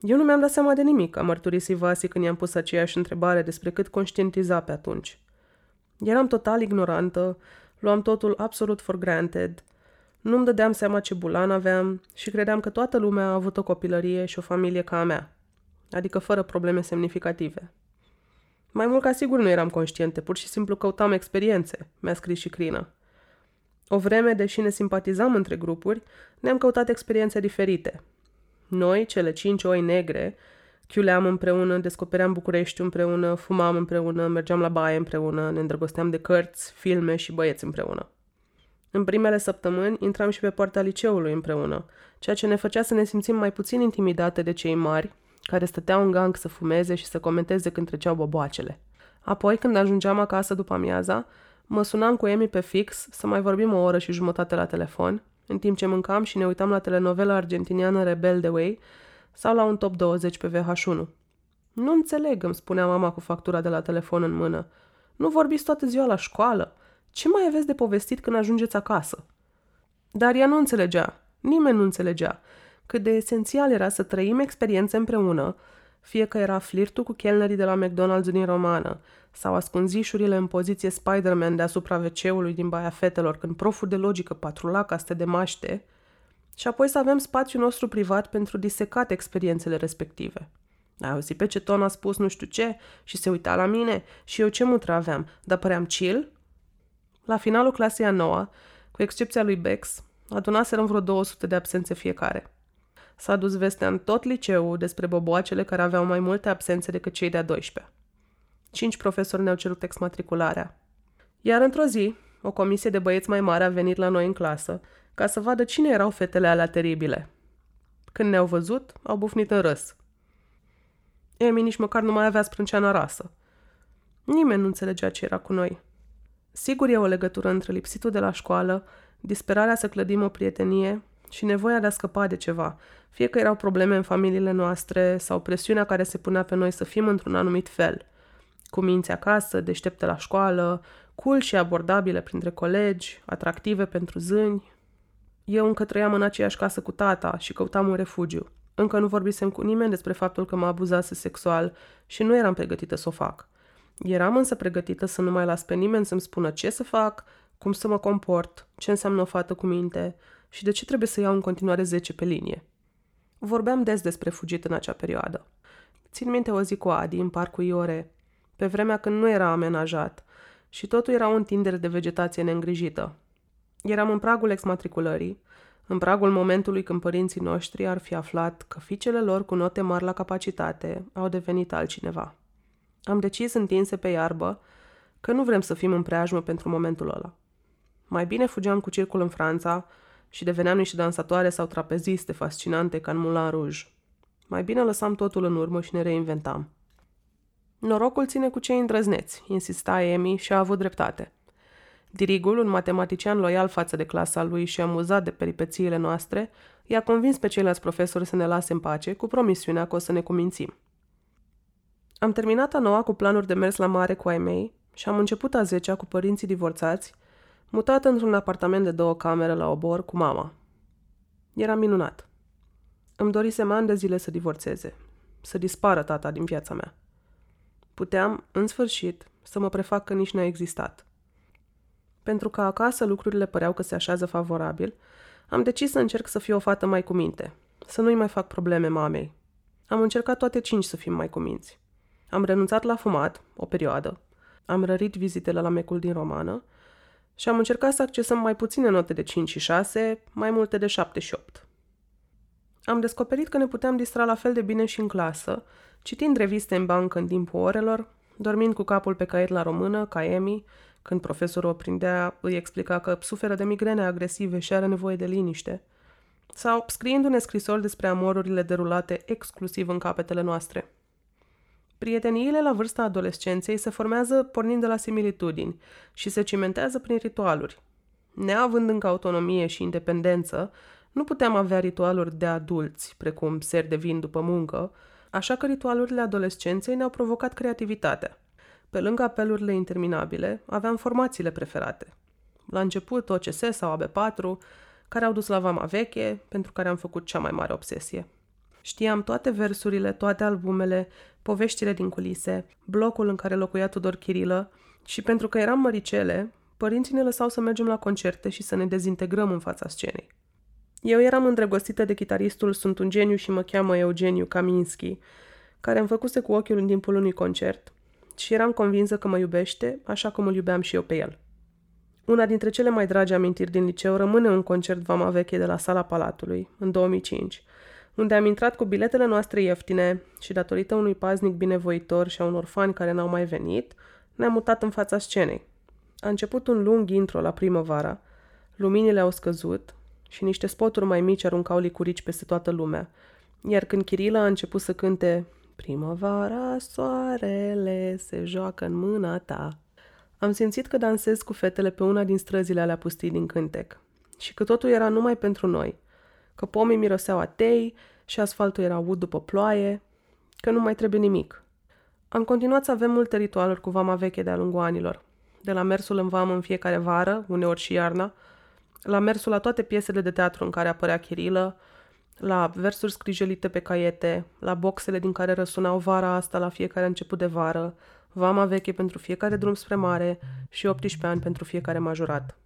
Eu nu mi-am dat seama de nimic, a mărturisit Vasi când i-am pus aceeași întrebare despre cât conștientiza pe atunci. Eram total ignorantă, luam totul absolut for granted, nu-mi dădeam seama ce bulan aveam și credeam că toată lumea a avut o copilărie și o familie ca a mea, adică fără probleme semnificative. Mai mult ca sigur nu eram conștiente, pur și simplu căutam experiențe, mi-a scris și Crina. O vreme, deși ne simpatizam între grupuri, ne-am căutat experiențe diferite. Noi, cele cinci oi negre, chiuleam împreună, descopeream București împreună, fumam împreună, mergeam la baie împreună, ne îndrăgosteam de cărți, filme și băieți împreună. În primele săptămâni intram și pe poarta liceului împreună, ceea ce ne făcea să ne simțim mai puțin intimidate de cei mari, care stăteau în gang să fumeze și să comenteze când treceau boboacele. Apoi, când ajungeam acasă după amiaza, mă sunam cu Emi pe fix să mai vorbim o oră și jumătate la telefon, în timp ce mâncam și ne uitam la telenovela argentiniană Rebel de Way sau la un top 20 pe VH1. Nu înțeleg, îmi spunea mama cu factura de la telefon în mână. Nu vorbiți toată ziua la școală. Ce mai aveți de povestit când ajungeți acasă? Dar ea nu înțelegea. Nimeni nu înțelegea cât de esențial era să trăim experiențe împreună, fie că era flirtul cu chelnerii de la McDonald's din romană, sau ascunzișurile în poziție Spider-Man deasupra wc din Baia Fetelor când proful de logică patrula caste de maște, și apoi să avem spațiul nostru privat pentru disecat experiențele respective. Ai auzit pe ce ton a spus nu știu ce și se uita la mine și eu ce mutră aveam, dar păream chill? La finalul clasei a noua, cu excepția lui Bex, adunaserăm vreo 200 de absențe fiecare. S-a dus vestea în tot liceul despre boboacele care aveau mai multe absențe decât cei de-a 12. Cinci profesori ne-au cerut exmatricularea. Iar într-o zi, o comisie de băieți mai mare a venit la noi în clasă ca să vadă cine erau fetele alea teribile. Când ne-au văzut, au bufnit în râs. Emi nici măcar nu mai avea sprânceana rasă. Nimeni nu înțelegea ce era cu noi. Sigur e o legătură între lipsitul de la școală, disperarea să clădim o prietenie și nevoia de a scăpa de ceva, fie că erau probleme în familiile noastre sau presiunea care se punea pe noi să fim într-un anumit fel. Cu minți acasă, deștepte la școală, cool și abordabile printre colegi, atractive pentru zâni. Eu încă trăiam în aceeași casă cu tata și căutam un refugiu. Încă nu vorbisem cu nimeni despre faptul că mă abuzase sexual și nu eram pregătită să o fac. Eram însă pregătită să nu mai las pe nimeni să-mi spună ce să fac, cum să mă comport, ce înseamnă o fată cu minte și de ce trebuie să iau în continuare 10 pe linie. Vorbeam des despre fugit în acea perioadă. Țin minte o zi cu Adi în parcul Iore, pe vremea când nu era amenajat și totul era o întindere de vegetație neîngrijită. Eram în pragul exmatriculării, în pragul momentului când părinții noștri ar fi aflat că fiicele lor cu note mari la capacitate au devenit altcineva. Am decis întinse pe iarbă că nu vrem să fim în preajmă pentru momentul ăla. Mai bine fugeam cu circul în Franța și deveneam niște dansatoare sau trapeziste fascinante ca în Moulin Rouge. Mai bine lăsam totul în urmă și ne reinventam. Norocul ține cu cei îndrăzneți, insista Emi și a avut dreptate. Dirigul, un matematician loial față de clasa lui și amuzat de peripețiile noastre, i-a convins pe ceilalți profesori să ne lase în pace, cu promisiunea că o să ne cumințim. Am terminat a noua cu planuri de mers la mare cu ai mei și am început a zecea cu părinții divorțați, mutat într-un apartament de două camere la obor cu mama. Era minunat. Îmi dorisem ani de zile să divorțeze, să dispară tata din viața mea. Puteam, în sfârșit, să mă prefac că nici n-a existat. Pentru că acasă lucrurile păreau că se așează favorabil, am decis să încerc să fiu o fată mai cu minte, să nu-i mai fac probleme mamei. Am încercat toate cinci să fim mai cuminți. Am renunțat la fumat, o perioadă. Am rărit vizitele la mecul din romană și am încercat să accesăm mai puține note de 5 și 6, mai multe de 7 și 8. Am descoperit că ne puteam distra la fel de bine și în clasă, citind reviste în bancă în timpul orelor, dormind cu capul pe caiet la română, ca Emi, când profesorul o prindea, îi explica că suferă de migrene agresive și are nevoie de liniște, sau scriindu-ne scrisori despre amorurile derulate exclusiv în capetele noastre. Prieteniile la vârsta adolescenței se formează pornind de la similitudini și se cimentează prin ritualuri. Neavând încă autonomie și independență, nu puteam avea ritualuri de adulți, precum ser de vin după muncă, așa că ritualurile adolescenței ne-au provocat creativitatea. Pe lângă apelurile interminabile, aveam formațiile preferate. La început OCS sau AB4, care au dus la vama veche, pentru care am făcut cea mai mare obsesie. Știam toate versurile, toate albumele, poveștile din culise, blocul în care locuia Tudor Chirilă și pentru că eram măricele, părinții ne lăsau să mergem la concerte și să ne dezintegrăm în fața scenei. Eu eram îndrăgostită de chitaristul Sunt un geniu și mă cheamă Eugeniu Kaminski, care îmi făcuse cu ochiul în timpul unui concert și eram convinsă că mă iubește, așa cum îl iubeam și eu pe el. Una dintre cele mai dragi amintiri din liceu rămâne un concert Vama Veche de la Sala Palatului, în 2005, unde am intrat cu biletele noastre ieftine și datorită unui paznic binevoitor și a unor fani care n-au mai venit, ne-am mutat în fața scenei. A început un lung intro la primăvara, luminile au scăzut și niște spoturi mai mici aruncau licurici peste toată lumea, iar când Chirila a început să cânte Primăvara, soarele se joacă în mâna ta, am simțit că dansez cu fetele pe una din străzile alea pustii din cântec. Și că totul era numai pentru noi, că pomii miroseau a tei și asfaltul era ud după ploaie, că nu mai trebuie nimic. Am continuat să avem multe ritualuri cu vama veche de-a lungul anilor, de la mersul în vamă în fiecare vară, uneori și iarna, la mersul la toate piesele de teatru în care apărea Chirilă, la versuri scrijelite pe caiete, la boxele din care răsunau vara asta la fiecare început de vară, vama veche pentru fiecare drum spre mare și 18 ani pentru fiecare majorat.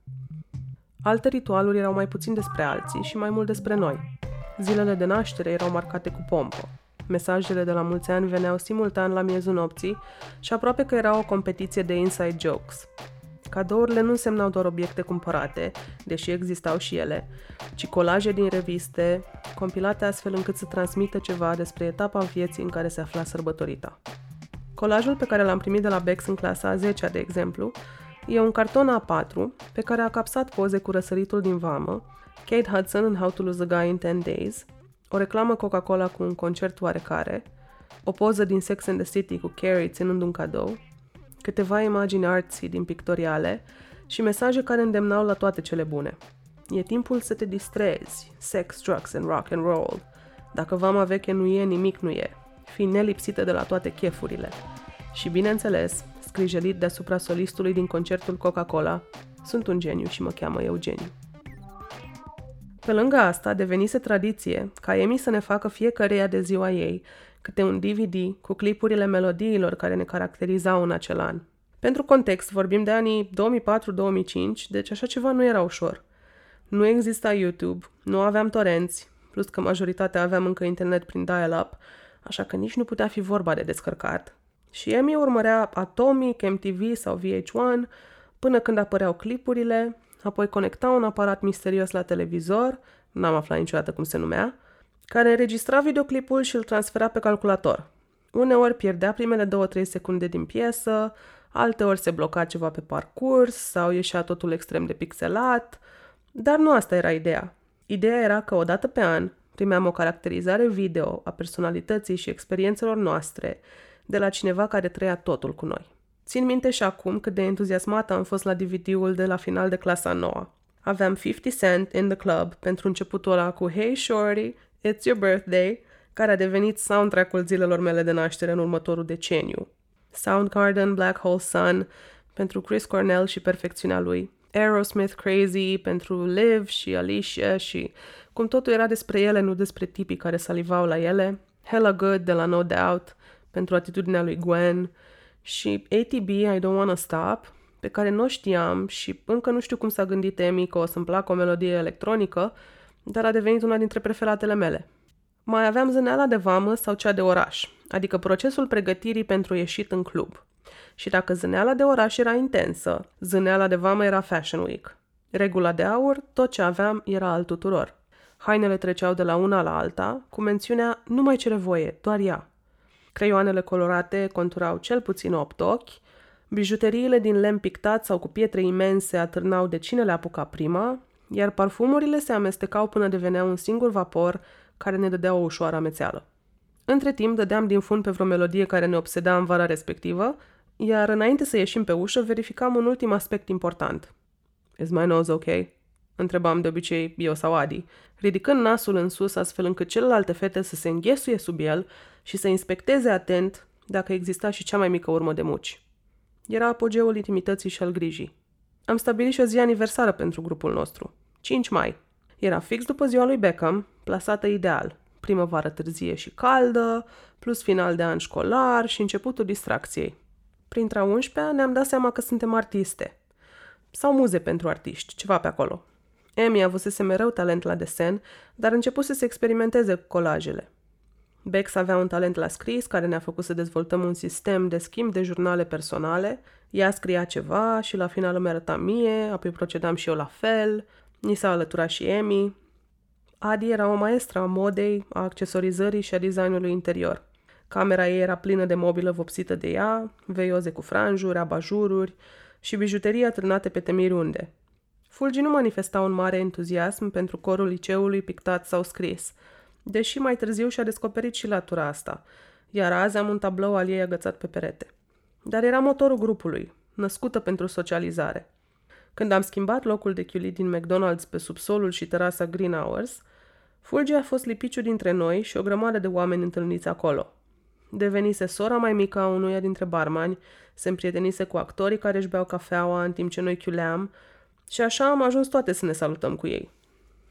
Alte ritualuri erau mai puțin despre alții și mai mult despre noi. Zilele de naștere erau marcate cu pompă. Mesajele de la mulți ani veneau simultan la miezul nopții și aproape că era o competiție de inside jokes. Cadourile nu însemnau doar obiecte cumpărate, deși existau și ele, ci colaje din reviste, compilate astfel încât să transmită ceva despre etapa vieții în care se afla sărbătorita. Colajul pe care l-am primit de la Bex în clasa a 10 de exemplu, e un carton A4 pe care a capsat poze cu răsăritul din vamă, Kate Hudson în How to Lose a Guy in 10 Days, o reclamă Coca-Cola cu un concert oarecare, o poză din Sex and the City cu Carrie ținând un cadou, câteva imagini artsy din pictoriale și mesaje care îndemnau la toate cele bune. E timpul să te distrezi, sex, drugs and rock and roll. Dacă vama veche nu e, nimic nu e. Fi nelipsită de la toate chefurile. Și bineînțeles, scrijelit deasupra solistului din concertul Coca-Cola, sunt un geniu și mă cheamă Eugeniu. Pe lângă asta, devenise tradiție ca Emi să ne facă fiecăreia de ziua ei câte un DVD cu clipurile melodiilor care ne caracterizau în acel an. Pentru context, vorbim de anii 2004-2005, deci așa ceva nu era ușor. Nu exista YouTube, nu aveam torenți, plus că majoritatea aveam încă internet prin dial-up, așa că nici nu putea fi vorba de descărcat. Și Emi urmărea Atomic, MTV sau VH1 până când apăreau clipurile, apoi conecta un aparat misterios la televizor, n-am aflat niciodată cum se numea, care înregistra videoclipul și îl transfera pe calculator. Uneori pierdea primele 2-3 secunde din piesă, alteori se bloca ceva pe parcurs sau ieșea totul extrem de pixelat, dar nu asta era ideea. Ideea era că odată pe an primeam o caracterizare video a personalității și experiențelor noastre de la cineva care trăia totul cu noi. Țin minte și acum cât de entuziasmată am fost la DVD-ul de la final de clasa 9. Aveam 50 Cent in the Club pentru începutul ăla cu Hey Shorty, It's Your Birthday, care a devenit soundtrack-ul zilelor mele de naștere în următorul deceniu. Soundgarden, Black Hole Sun, pentru Chris Cornell și perfecțiunea lui. Aerosmith Crazy pentru Liv și Alicia și cum totul era despre ele, nu despre tipii care salivau la ele. Hella Good de la No Doubt pentru atitudinea lui Gwen și ATB I Don't Wanna Stop pe care nu știam și încă nu știu cum s-a gândit Emi că o să-mi placă o melodie electronică, dar a devenit una dintre preferatele mele. Mai aveam zâneala de vamă sau cea de oraș, adică procesul pregătirii pentru ieșit în club. Și dacă zâneala de oraș era intensă, zâneala de vamă era Fashion Week. Regula de aur, tot ce aveam era al tuturor. Hainele treceau de la una la alta, cu mențiunea nu mai cere voie, doar ea. Creioanele colorate conturau cel puțin opt ochi, bijuteriile din lemn pictat sau cu pietre imense atârnau de cine le apuca prima, iar parfumurile se amestecau până deveneau un singur vapor care ne dădea o ușoară amețeală. Între timp, dădeam din fund pe vreo melodie care ne obseda în vara respectivă, iar înainte să ieșim pe ușă, verificam un ultim aspect important. Is my nose okay? Întrebam de obicei eu sau Adi, ridicând nasul în sus astfel încât celelalte fete să se înghesuie sub el și să inspecteze atent dacă exista și cea mai mică urmă de muci. Era apogeul intimității și al grijii. Am stabilit și o zi aniversară pentru grupul nostru, 5 mai. Era fix după ziua lui Beckham, plasată ideal. Primăvară târzie și caldă, plus final de an școlar și începutul distracției. Printre a 11 ne-am dat seama că suntem artiste. Sau muze pentru artiști, ceva pe acolo. Emi avusese mereu talent la desen, dar începuse să experimenteze cu colajele. Bex avea un talent la scris care ne-a făcut să dezvoltăm un sistem de schimb de jurnale personale. Ea scria ceva și la final îmi arăta mie, apoi procedam și eu la fel. Ni s-a alăturat și Emi. Adi era o maestră a modei, a accesorizării și a designului interior. Camera ei era plină de mobilă vopsită de ea, veioze cu franjuri, abajururi și bijuterii atârnate pe temiri unde. Fulgi nu manifesta un mare entuziasm pentru corul liceului pictat sau scris, deși mai târziu și-a descoperit și latura asta, iar azi am un tablou al ei agățat pe perete. Dar era motorul grupului, născută pentru socializare. Când am schimbat locul de chiulit din McDonald's pe subsolul și terasa Green Hours, Fulgi a fost lipiciu dintre noi și o grămadă de oameni întâlniți acolo. Devenise sora mai mică a unuia dintre barmani, se împrietenise cu actorii care își beau cafeaua în timp ce noi chiuleam și așa am ajuns toate să ne salutăm cu ei.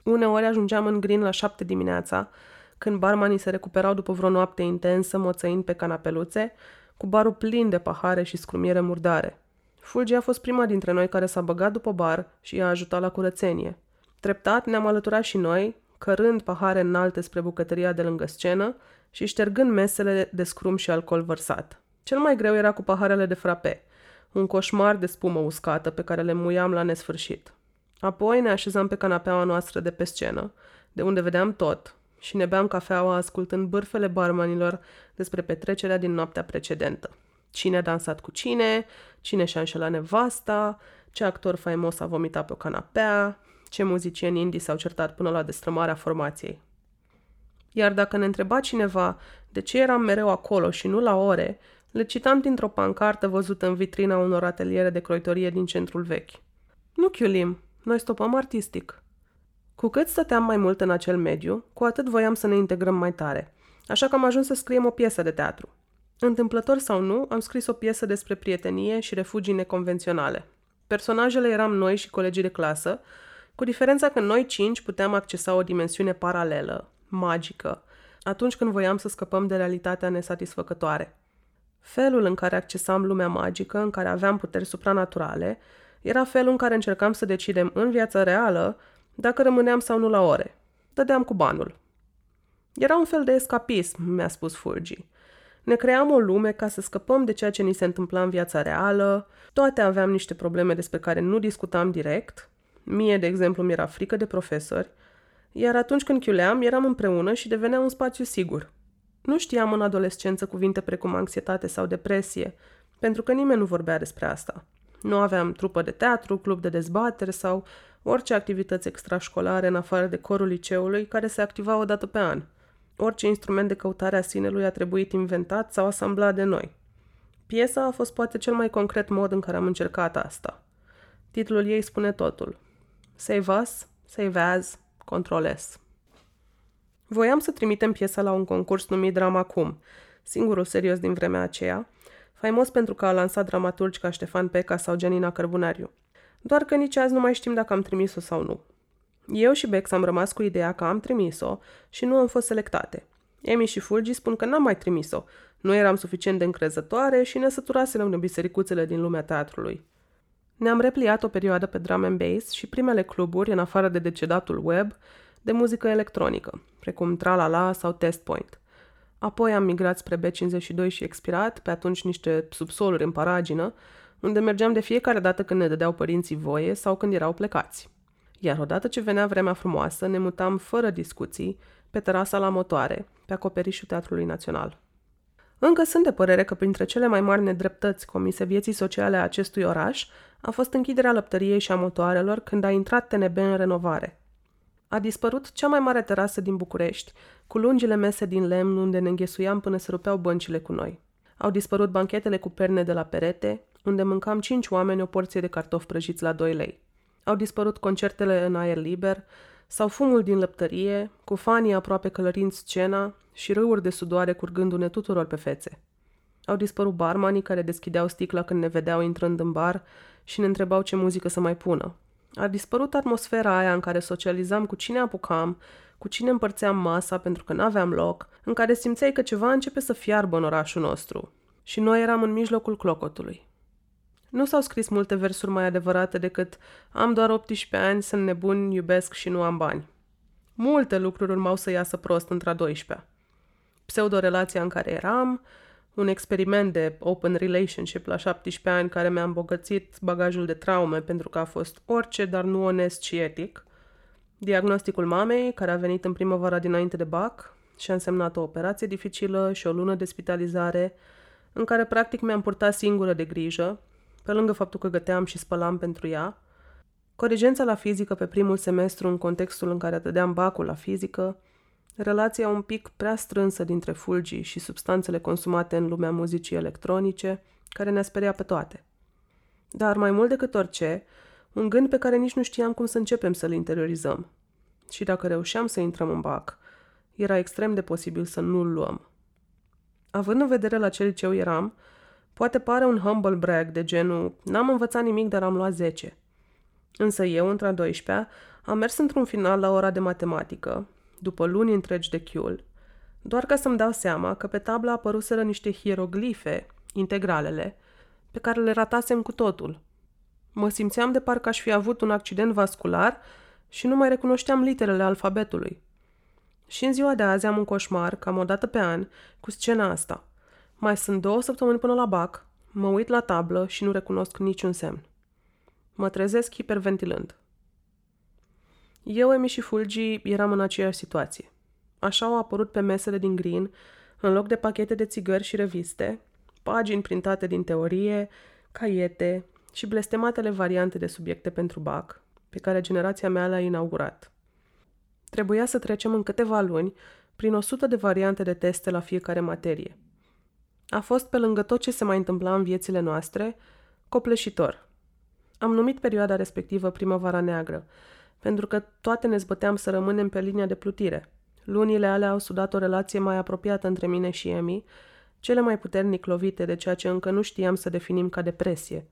Uneori ajungeam în Green la șapte dimineața, când barmanii se recuperau după vreo noapte intensă, moțăind pe canapeluțe, cu barul plin de pahare și scrumiere murdare. Fulgi a fost prima dintre noi care s-a băgat după bar și i-a ajutat la curățenie. Treptat ne-am alăturat și noi, cărând pahare înalte spre bucătăria de lângă scenă și ștergând mesele de scrum și alcool vărsat. Cel mai greu era cu paharele de frape, un coșmar de spumă uscată pe care le muiam la nesfârșit. Apoi ne așezam pe canapeaua noastră de pe scenă, de unde vedeam tot, și ne beam cafeaua ascultând bârfele barmanilor despre petrecerea din noaptea precedentă. Cine a dansat cu cine, cine și-a înșelat nevasta, ce actor faimos a vomitat pe o canapea, ce muzicieni indii s-au certat până la destrămarea formației. Iar dacă ne întreba cineva de ce eram mereu acolo și nu la ore, le citam dintr-o pancartă văzută în vitrina unor ateliere de croitorie din centrul vechi. Nu chiulim, noi stopăm artistic. Cu cât stăteam mai mult în acel mediu, cu atât voiam să ne integrăm mai tare. Așa că am ajuns să scriem o piesă de teatru. Întâmplător sau nu, am scris o piesă despre prietenie și refugii neconvenționale. Personajele eram noi și colegii de clasă, cu diferența că noi cinci puteam accesa o dimensiune paralelă, magică, atunci când voiam să scăpăm de realitatea nesatisfăcătoare. Felul în care accesam lumea magică, în care aveam puteri supranaturale, era felul în care încercam să decidem în viața reală dacă rămâneam sau nu la ore. Dădeam cu banul. Era un fel de escapism, mi-a spus Fulgi. Ne cream o lume ca să scăpăm de ceea ce ni se întâmpla în viața reală, toate aveam niște probleme despre care nu discutam direct, mie, de exemplu, mi-era frică de profesori, iar atunci când chiuleam, eram împreună și devenea un spațiu sigur. Nu știam în adolescență cuvinte precum anxietate sau depresie, pentru că nimeni nu vorbea despre asta. Nu aveam trupă de teatru, club de dezbatere sau orice activități extrașcolare în afară de corul liceului care se activa o dată pe an. Orice instrument de căutare a sinelui a trebuit inventat sau asamblat de noi. Piesa a fost poate cel mai concret mod în care am încercat asta. Titlul ei spune totul. Save us, save as, control S. Voiam să trimitem piesa la un concurs numit Drama Cum, singurul serios din vremea aceea, faimos pentru că a lansat dramaturgi ca Ștefan Peca sau Janina Cărbunariu. Doar că nici azi nu mai știm dacă am trimis-o sau nu. Eu și Bex am rămas cu ideea că am trimis-o și nu am fost selectate. Emi și Fulgi spun că n-am mai trimis-o. Nu eram suficient de încrezătoare și ne săturaserăm de bisericuțele din lumea teatrului. Ne-am repliat o perioadă pe drum and bass și primele cluburi, în afară de decedatul web, de muzică electronică, precum Tralala sau Test Point. Apoi am migrat spre B52 și expirat, pe atunci niște subsoluri în paragină, unde mergeam de fiecare dată când ne dădeau părinții voie sau când erau plecați. Iar odată ce venea vremea frumoasă, ne mutam fără discuții pe terasa la motoare, pe acoperișul Teatrului Național. Încă sunt de părere că printre cele mai mari nedreptăți comise vieții sociale a acestui oraș a fost închiderea lăptăriei și a motoarelor când a intrat TNB în renovare. A dispărut cea mai mare terasă din București, cu lungile mese din lemn unde ne înghesuiam până se rupeau băncile cu noi. Au dispărut banchetele cu perne de la perete, unde mâncam cinci oameni o porție de cartofi prăjiți la 2 lei. Au dispărut concertele în aer liber, sau fumul din lăptărie, cu fanii aproape călărind scena și râuri de sudoare curgându-ne tuturor pe fețe. Au dispărut barmanii care deschideau sticla când ne vedeau intrând în bar și ne întrebau ce muzică să mai pună. A dispărut atmosfera aia în care socializam cu cine apucam, cu cine împărțeam masa pentru că n-aveam loc, în care simțeai că ceva începe să fiarbă în orașul nostru. Și noi eram în mijlocul clocotului. Nu s-au scris multe versuri mai adevărate decât am doar 18 ani, sunt nebun, iubesc și nu am bani. Multe lucruri urmau să iasă prost între a 12 Pseudo-relația în care eram, un experiment de open relationship la 17 ani care mi-a îmbogățit bagajul de traume pentru că a fost orice, dar nu onest și etic. Diagnosticul mamei, care a venit în primăvara dinainte de BAC și a însemnat o operație dificilă și o lună de spitalizare, în care practic mi-am purtat singură de grijă, pe lângă faptul că găteam și spălam pentru ea, Corigența la fizică pe primul semestru în contextul în care dădeam bacul la fizică, relația un pic prea strânsă dintre fulgii și substanțele consumate în lumea muzicii electronice, care ne-a speriat pe toate. Dar mai mult decât orice, un gând pe care nici nu știam cum să începem să-l interiorizăm. Și dacă reușeam să intrăm în bac, era extrem de posibil să nu-l luăm. Având în vedere la ce liceu eram, poate pare un humble brag de genul n-am învățat nimic, dar am luat 10. Însă eu, între a 12 am mers într-un final la ora de matematică, după luni întregi de chiul, doar ca să-mi dau seama că pe tabla apăruseră niște hieroglife, integralele, pe care le ratasem cu totul. Mă simțeam de parcă aș fi avut un accident vascular și nu mai recunoșteam literele alfabetului. Și în ziua de azi am un coșmar, cam o dată pe an, cu scena asta. Mai sunt două săptămâni până la bac, mă uit la tablă și nu recunosc niciun semn. Mă trezesc hiperventilând. Eu, Emi și Fulgi eram în aceeași situație. Așa au apărut pe mesele din Green, în loc de pachete de țigări și reviste, pagini printate din teorie, caiete și blestematele variante de subiecte pentru BAC, pe care generația mea le-a inaugurat. Trebuia să trecem în câteva luni prin o sută de variante de teste la fiecare materie. A fost, pe lângă tot ce se mai întâmpla în viețile noastre, copleșitor – am numit perioada respectivă primăvara neagră, pentru că toate ne zbăteam să rămânem pe linia de plutire. Lunile alea au sudat o relație mai apropiată între mine și Emi, cele mai puternic lovite de ceea ce încă nu știam să definim ca depresie.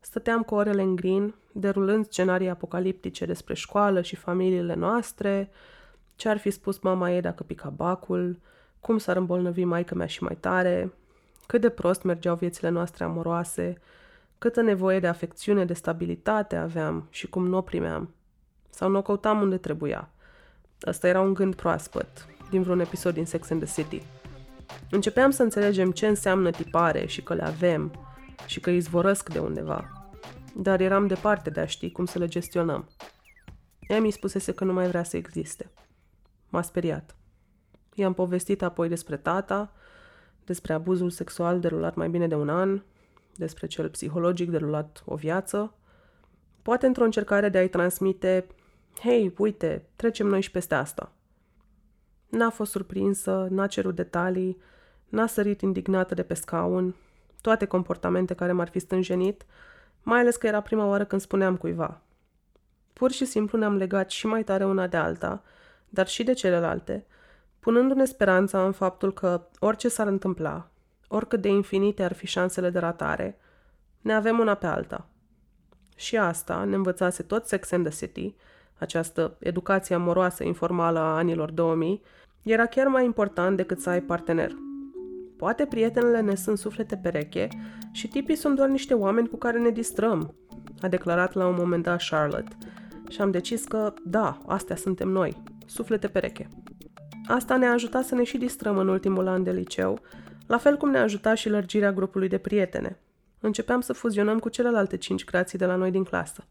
Stăteam cu orele în green, derulând scenarii apocaliptice despre școală și familiile noastre, ce ar fi spus mama ei dacă pica bacul, cum s-ar îmbolnăvi maică mea și mai tare, cât de prost mergeau viețile noastre amoroase, câtă nevoie de afecțiune, de stabilitate aveam și cum nu o primeam. Sau nu o căutam unde trebuia. Ăsta era un gând proaspăt, din vreun episod din Sex and the City. Începeam să înțelegem ce înseamnă tipare și că le avem și că izvorăsc de undeva. Dar eram departe de a ști cum să le gestionăm. Emi spusese că nu mai vrea să existe. M-a speriat. I-am povestit apoi despre tata, despre abuzul sexual derulat mai bine de un an, despre cel psihologic derulat o viață, poate într-o încercare de a-i transmite Hei, uite, trecem noi și peste asta. N-a fost surprinsă, n-a cerut detalii, n-a sărit indignată de pe scaun, toate comportamente care m-ar fi stânjenit, mai ales că era prima oară când spuneam cuiva. Pur și simplu ne-am legat și mai tare una de alta, dar și de celelalte, punându-ne speranța în faptul că orice s-ar întâmpla, oricât de infinite ar fi șansele de ratare, ne avem una pe alta. Și asta ne învățase tot Sex and the City, această educație amoroasă informală a anilor 2000, era chiar mai important decât să ai partener. Poate prietenele ne sunt suflete pereche și tipii sunt doar niște oameni cu care ne distrăm, a declarat la un moment dat Charlotte. Și am decis că, da, astea suntem noi, suflete pereche. Asta ne-a ajutat să ne și distrăm în ultimul an de liceu la fel cum ne-a ajutat și lărgirea grupului de prietene. Începeam să fuzionăm cu celelalte cinci grații de la noi din clasă.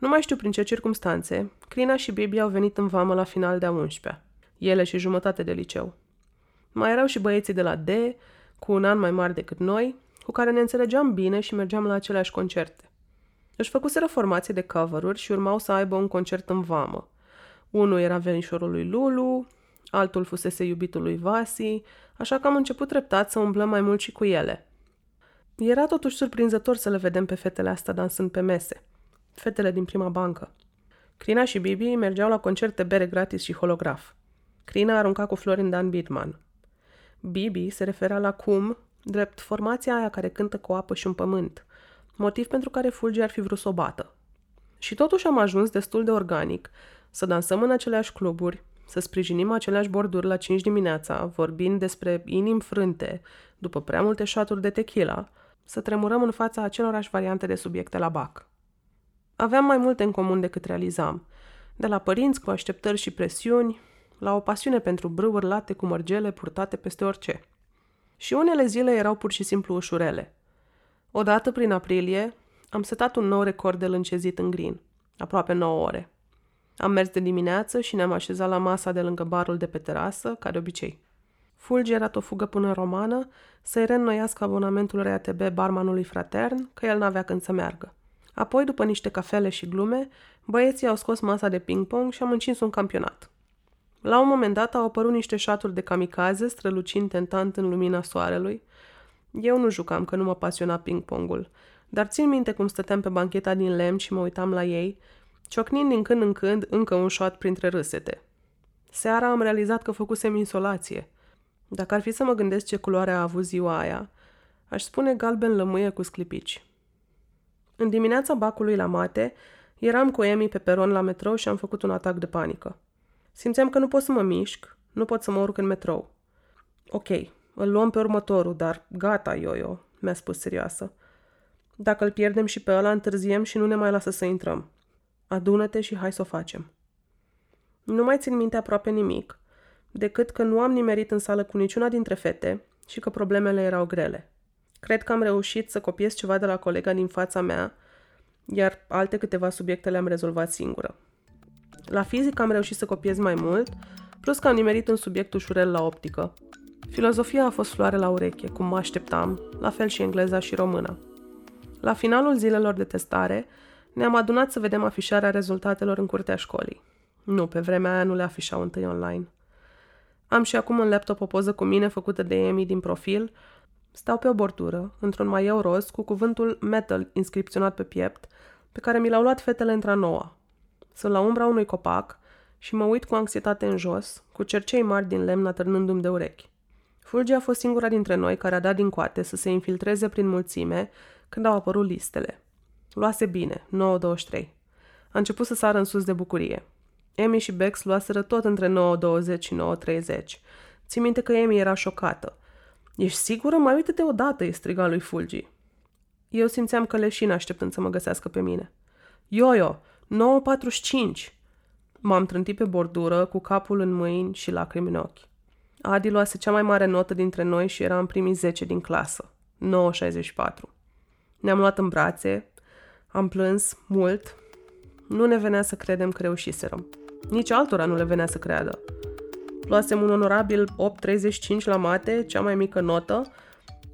Nu mai știu prin ce circumstanțe, Crina și Bibi au venit în vamă la final de a 11 ele și jumătate de liceu. Mai erau și băieții de la D, cu un an mai mari decât noi, cu care ne înțelegeam bine și mergeam la aceleași concerte. Își făcuseră formație de cover și urmau să aibă un concert în vamă. Unul era venișorul lui Lulu, altul fusese iubitul lui Vasi, așa că am început treptat să umblăm mai mult și cu ele. Era totuși surprinzător să le vedem pe fetele astea dansând pe mese. Fetele din prima bancă. Crina și Bibi mergeau la concerte bere gratis și holograf. Crina arunca cu flori în Dan Bidman. Bibi se referea la cum, drept formația aia care cântă cu apă și un pământ, motiv pentru care Fulgi ar fi vrut să o bată. Și totuși am ajuns destul de organic să dansăm în aceleași cluburi, să sprijinim aceleași borduri la 5 dimineața, vorbind despre inim frânte, după prea multe șaturi de tequila, să tremurăm în fața acelorași variante de subiecte la bac. Aveam mai multe în comun decât realizam, de la părinți cu așteptări și presiuni, la o pasiune pentru brâuri late cu mărgele purtate peste orice. Și unele zile erau pur și simplu ușurele. Odată, prin aprilie, am setat un nou record de lâncezit în green, aproape 9 ore. Am mers de dimineață și ne-am așezat la masa de lângă barul de pe terasă, ca de obicei. Fulgi era o fugă până în romană să-i reînnoiască abonamentul RATB barmanului fratern, că el n-avea când să meargă. Apoi, după niște cafele și glume, băieții au scos masa de ping-pong și am încins un campionat. La un moment dat au apărut niște șaturi de kamikaze strălucind tentant în lumina soarelui. Eu nu jucam, că nu mă pasiona ping-pongul, dar țin minte cum stăteam pe bancheta din lemn și mă uitam la ei, ciocnind din când în când încă un șat printre râsete. Seara am realizat că făcusem insolație. Dacă ar fi să mă gândesc ce culoare a avut ziua aia, aș spune galben lămâie cu sclipici. În dimineața bacului la mate, eram cu Emi pe peron la metrou și am făcut un atac de panică. Simțeam că nu pot să mă mișc, nu pot să mă urc în metrou. Ok, îl luăm pe următorul, dar gata, Ioio, mi-a spus serioasă. Dacă îl pierdem și pe ăla, întârziem și nu ne mai lasă să intrăm. Adună-te și hai să o facem. Nu mai țin minte aproape nimic, decât că nu am nimerit în sală cu niciuna dintre fete și că problemele erau grele. Cred că am reușit să copiez ceva de la colega din fața mea, iar alte câteva subiecte le-am rezolvat singură. La fizică am reușit să copiez mai mult, plus că am nimerit un subiect ușurel la optică. Filozofia a fost floare la ureche, cum mă așteptam, la fel și engleza și româna. La finalul zilelor de testare, ne-am adunat să vedem afișarea rezultatelor în curtea școlii. Nu, pe vremea aia nu le afișau întâi online. Am și acum în laptop o poză cu mine făcută de Emi din profil. Stau pe o bordură, într-un maieu roz, cu cuvântul metal inscripționat pe piept, pe care mi l-au luat fetele într-a noua. Sunt la umbra unui copac și mă uit cu anxietate în jos, cu cercei mari din lemn atârnându-mi de urechi. Fulgi a fost singura dintre noi care a dat din coate să se infiltreze prin mulțime când au apărut listele. Luase bine, 9.23. A început să sară în sus de bucurie. Emi și Bex luaseră tot între 9.20 și 9.30. Ți minte că Emi era șocată. Ești sigură? Mai uite-te odată, îi striga lui Fulgi. Eu simțeam că leșin așteptând să mă găsească pe mine. Ioio, 9.45! M-am trântit pe bordură, cu capul în mâini și lacrimi în ochi. Adi luase cea mai mare notă dintre noi și era în primii 10 din clasă. 9.64. Ne-am luat în brațe, am plâns mult. Nu ne venea să credem că reușiserăm. Nici altora nu le venea să creadă. Luasem un onorabil 8.35 la mate, cea mai mică notă,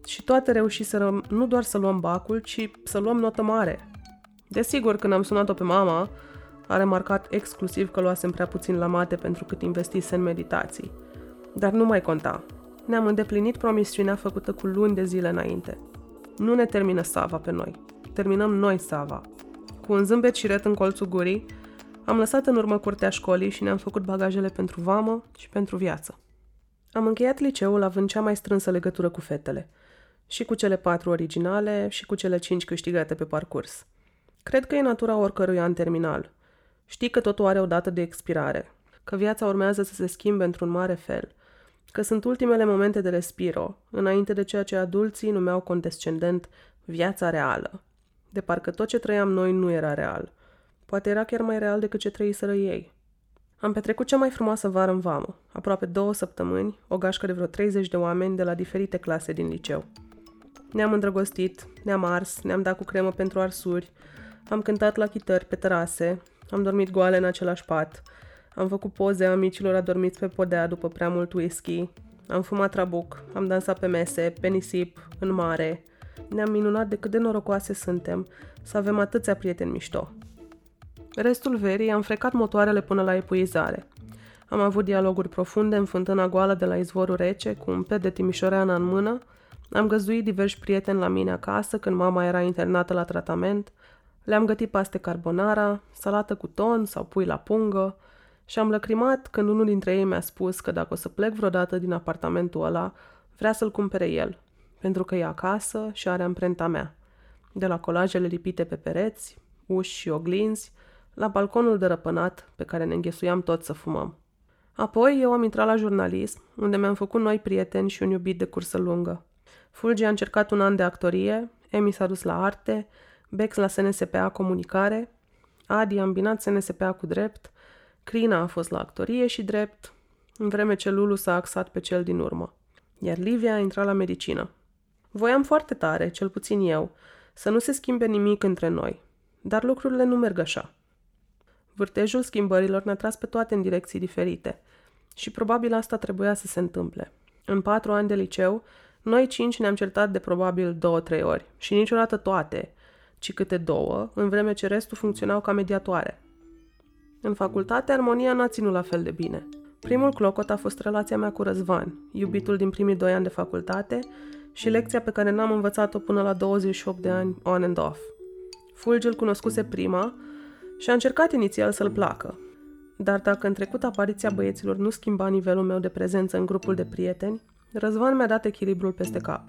și toate reușiserăm nu doar să luăm bacul, ci să luăm notă mare. Desigur, când am sunat-o pe mama, a remarcat exclusiv că luasem prea puțin la mate pentru cât investise în meditații. Dar nu mai conta. Ne-am îndeplinit promisiunea făcută cu luni de zile înainte. Nu ne termină Sava pe noi. Terminăm noi Sava. Cu un zâmbet șiret în colțul gurii, am lăsat în urmă curtea școlii și ne-am făcut bagajele pentru vamă și pentru viață. Am încheiat liceul având cea mai strânsă legătură cu fetele. Și cu cele patru originale și cu cele cinci câștigate pe parcurs. Cred că e natura oricărui an terminal. Știi că totul are o dată de expirare, că viața urmează să se schimbe într-un mare fel, că sunt ultimele momente de respiro, înainte de ceea ce adulții numeau condescendent viața reală. De parcă tot ce trăiam noi nu era real. Poate era chiar mai real decât ce trăiseră ei. Am petrecut cea mai frumoasă vară în vamă, aproape două săptămâni, o gașcă de vreo 30 de oameni de la diferite clase din liceu. Ne-am îndrăgostit, ne-am ars, ne-am dat cu cremă pentru arsuri, am cântat la chitări pe terase, am dormit goale în același pat, am făcut poze amicilor adormiți pe podea după prea mult whisky, am fumat trabuc, am dansat pe mese, pe nisip, în mare. Ne-am minunat de cât de norocoase suntem să avem atâția prieteni mișto. Restul verii am frecat motoarele până la epuizare. Am avut dialoguri profunde în fântâna goală de la izvorul rece, cu un pet de timișoreană în mână, am găzduit diversi prieteni la mine acasă când mama era internată la tratament, le-am gătit paste carbonara, salată cu ton sau pui la pungă și am lăcrimat când unul dintre ei mi-a spus că dacă o să plec vreodată din apartamentul ăla, vrea să-l cumpere el, pentru că e acasă și are amprenta mea. De la colajele lipite pe pereți, uși și oglinzi, la balconul dărăpânat pe care ne înghesuiam tot să fumăm. Apoi eu am intrat la jurnalism, unde mi-am făcut noi prieteni și un iubit de cursă lungă. Fulgi a încercat un an de actorie, Emi s-a dus la arte, Bex la SNSPA comunicare, Adi a îmbinat SNSPA cu drept, Crina a fost la actorie și drept, în vreme ce Lulu s-a axat pe cel din urmă. Iar Livia a intrat la medicină. Voiam foarte tare, cel puțin eu, să nu se schimbe nimic între noi, dar lucrurile nu merg așa. Vârtejul schimbărilor ne-a tras pe toate în direcții diferite și probabil asta trebuia să se întâmple. În patru ani de liceu, noi cinci ne-am certat de probabil două-trei ori și niciodată toate, ci câte două, în vreme ce restul funcționau ca mediatoare. În facultate, armonia n-a ținut la fel de bine. Primul clocot a fost relația mea cu Răzvan, iubitul din primii doi ani de facultate, și lecția pe care n-am învățat-o până la 28 de ani on and off. Fulgi îl cunoscuse prima și a încercat inițial să-l placă. Dar dacă în trecut apariția băieților nu schimba nivelul meu de prezență în grupul de prieteni, Răzvan mi-a dat echilibrul peste cap.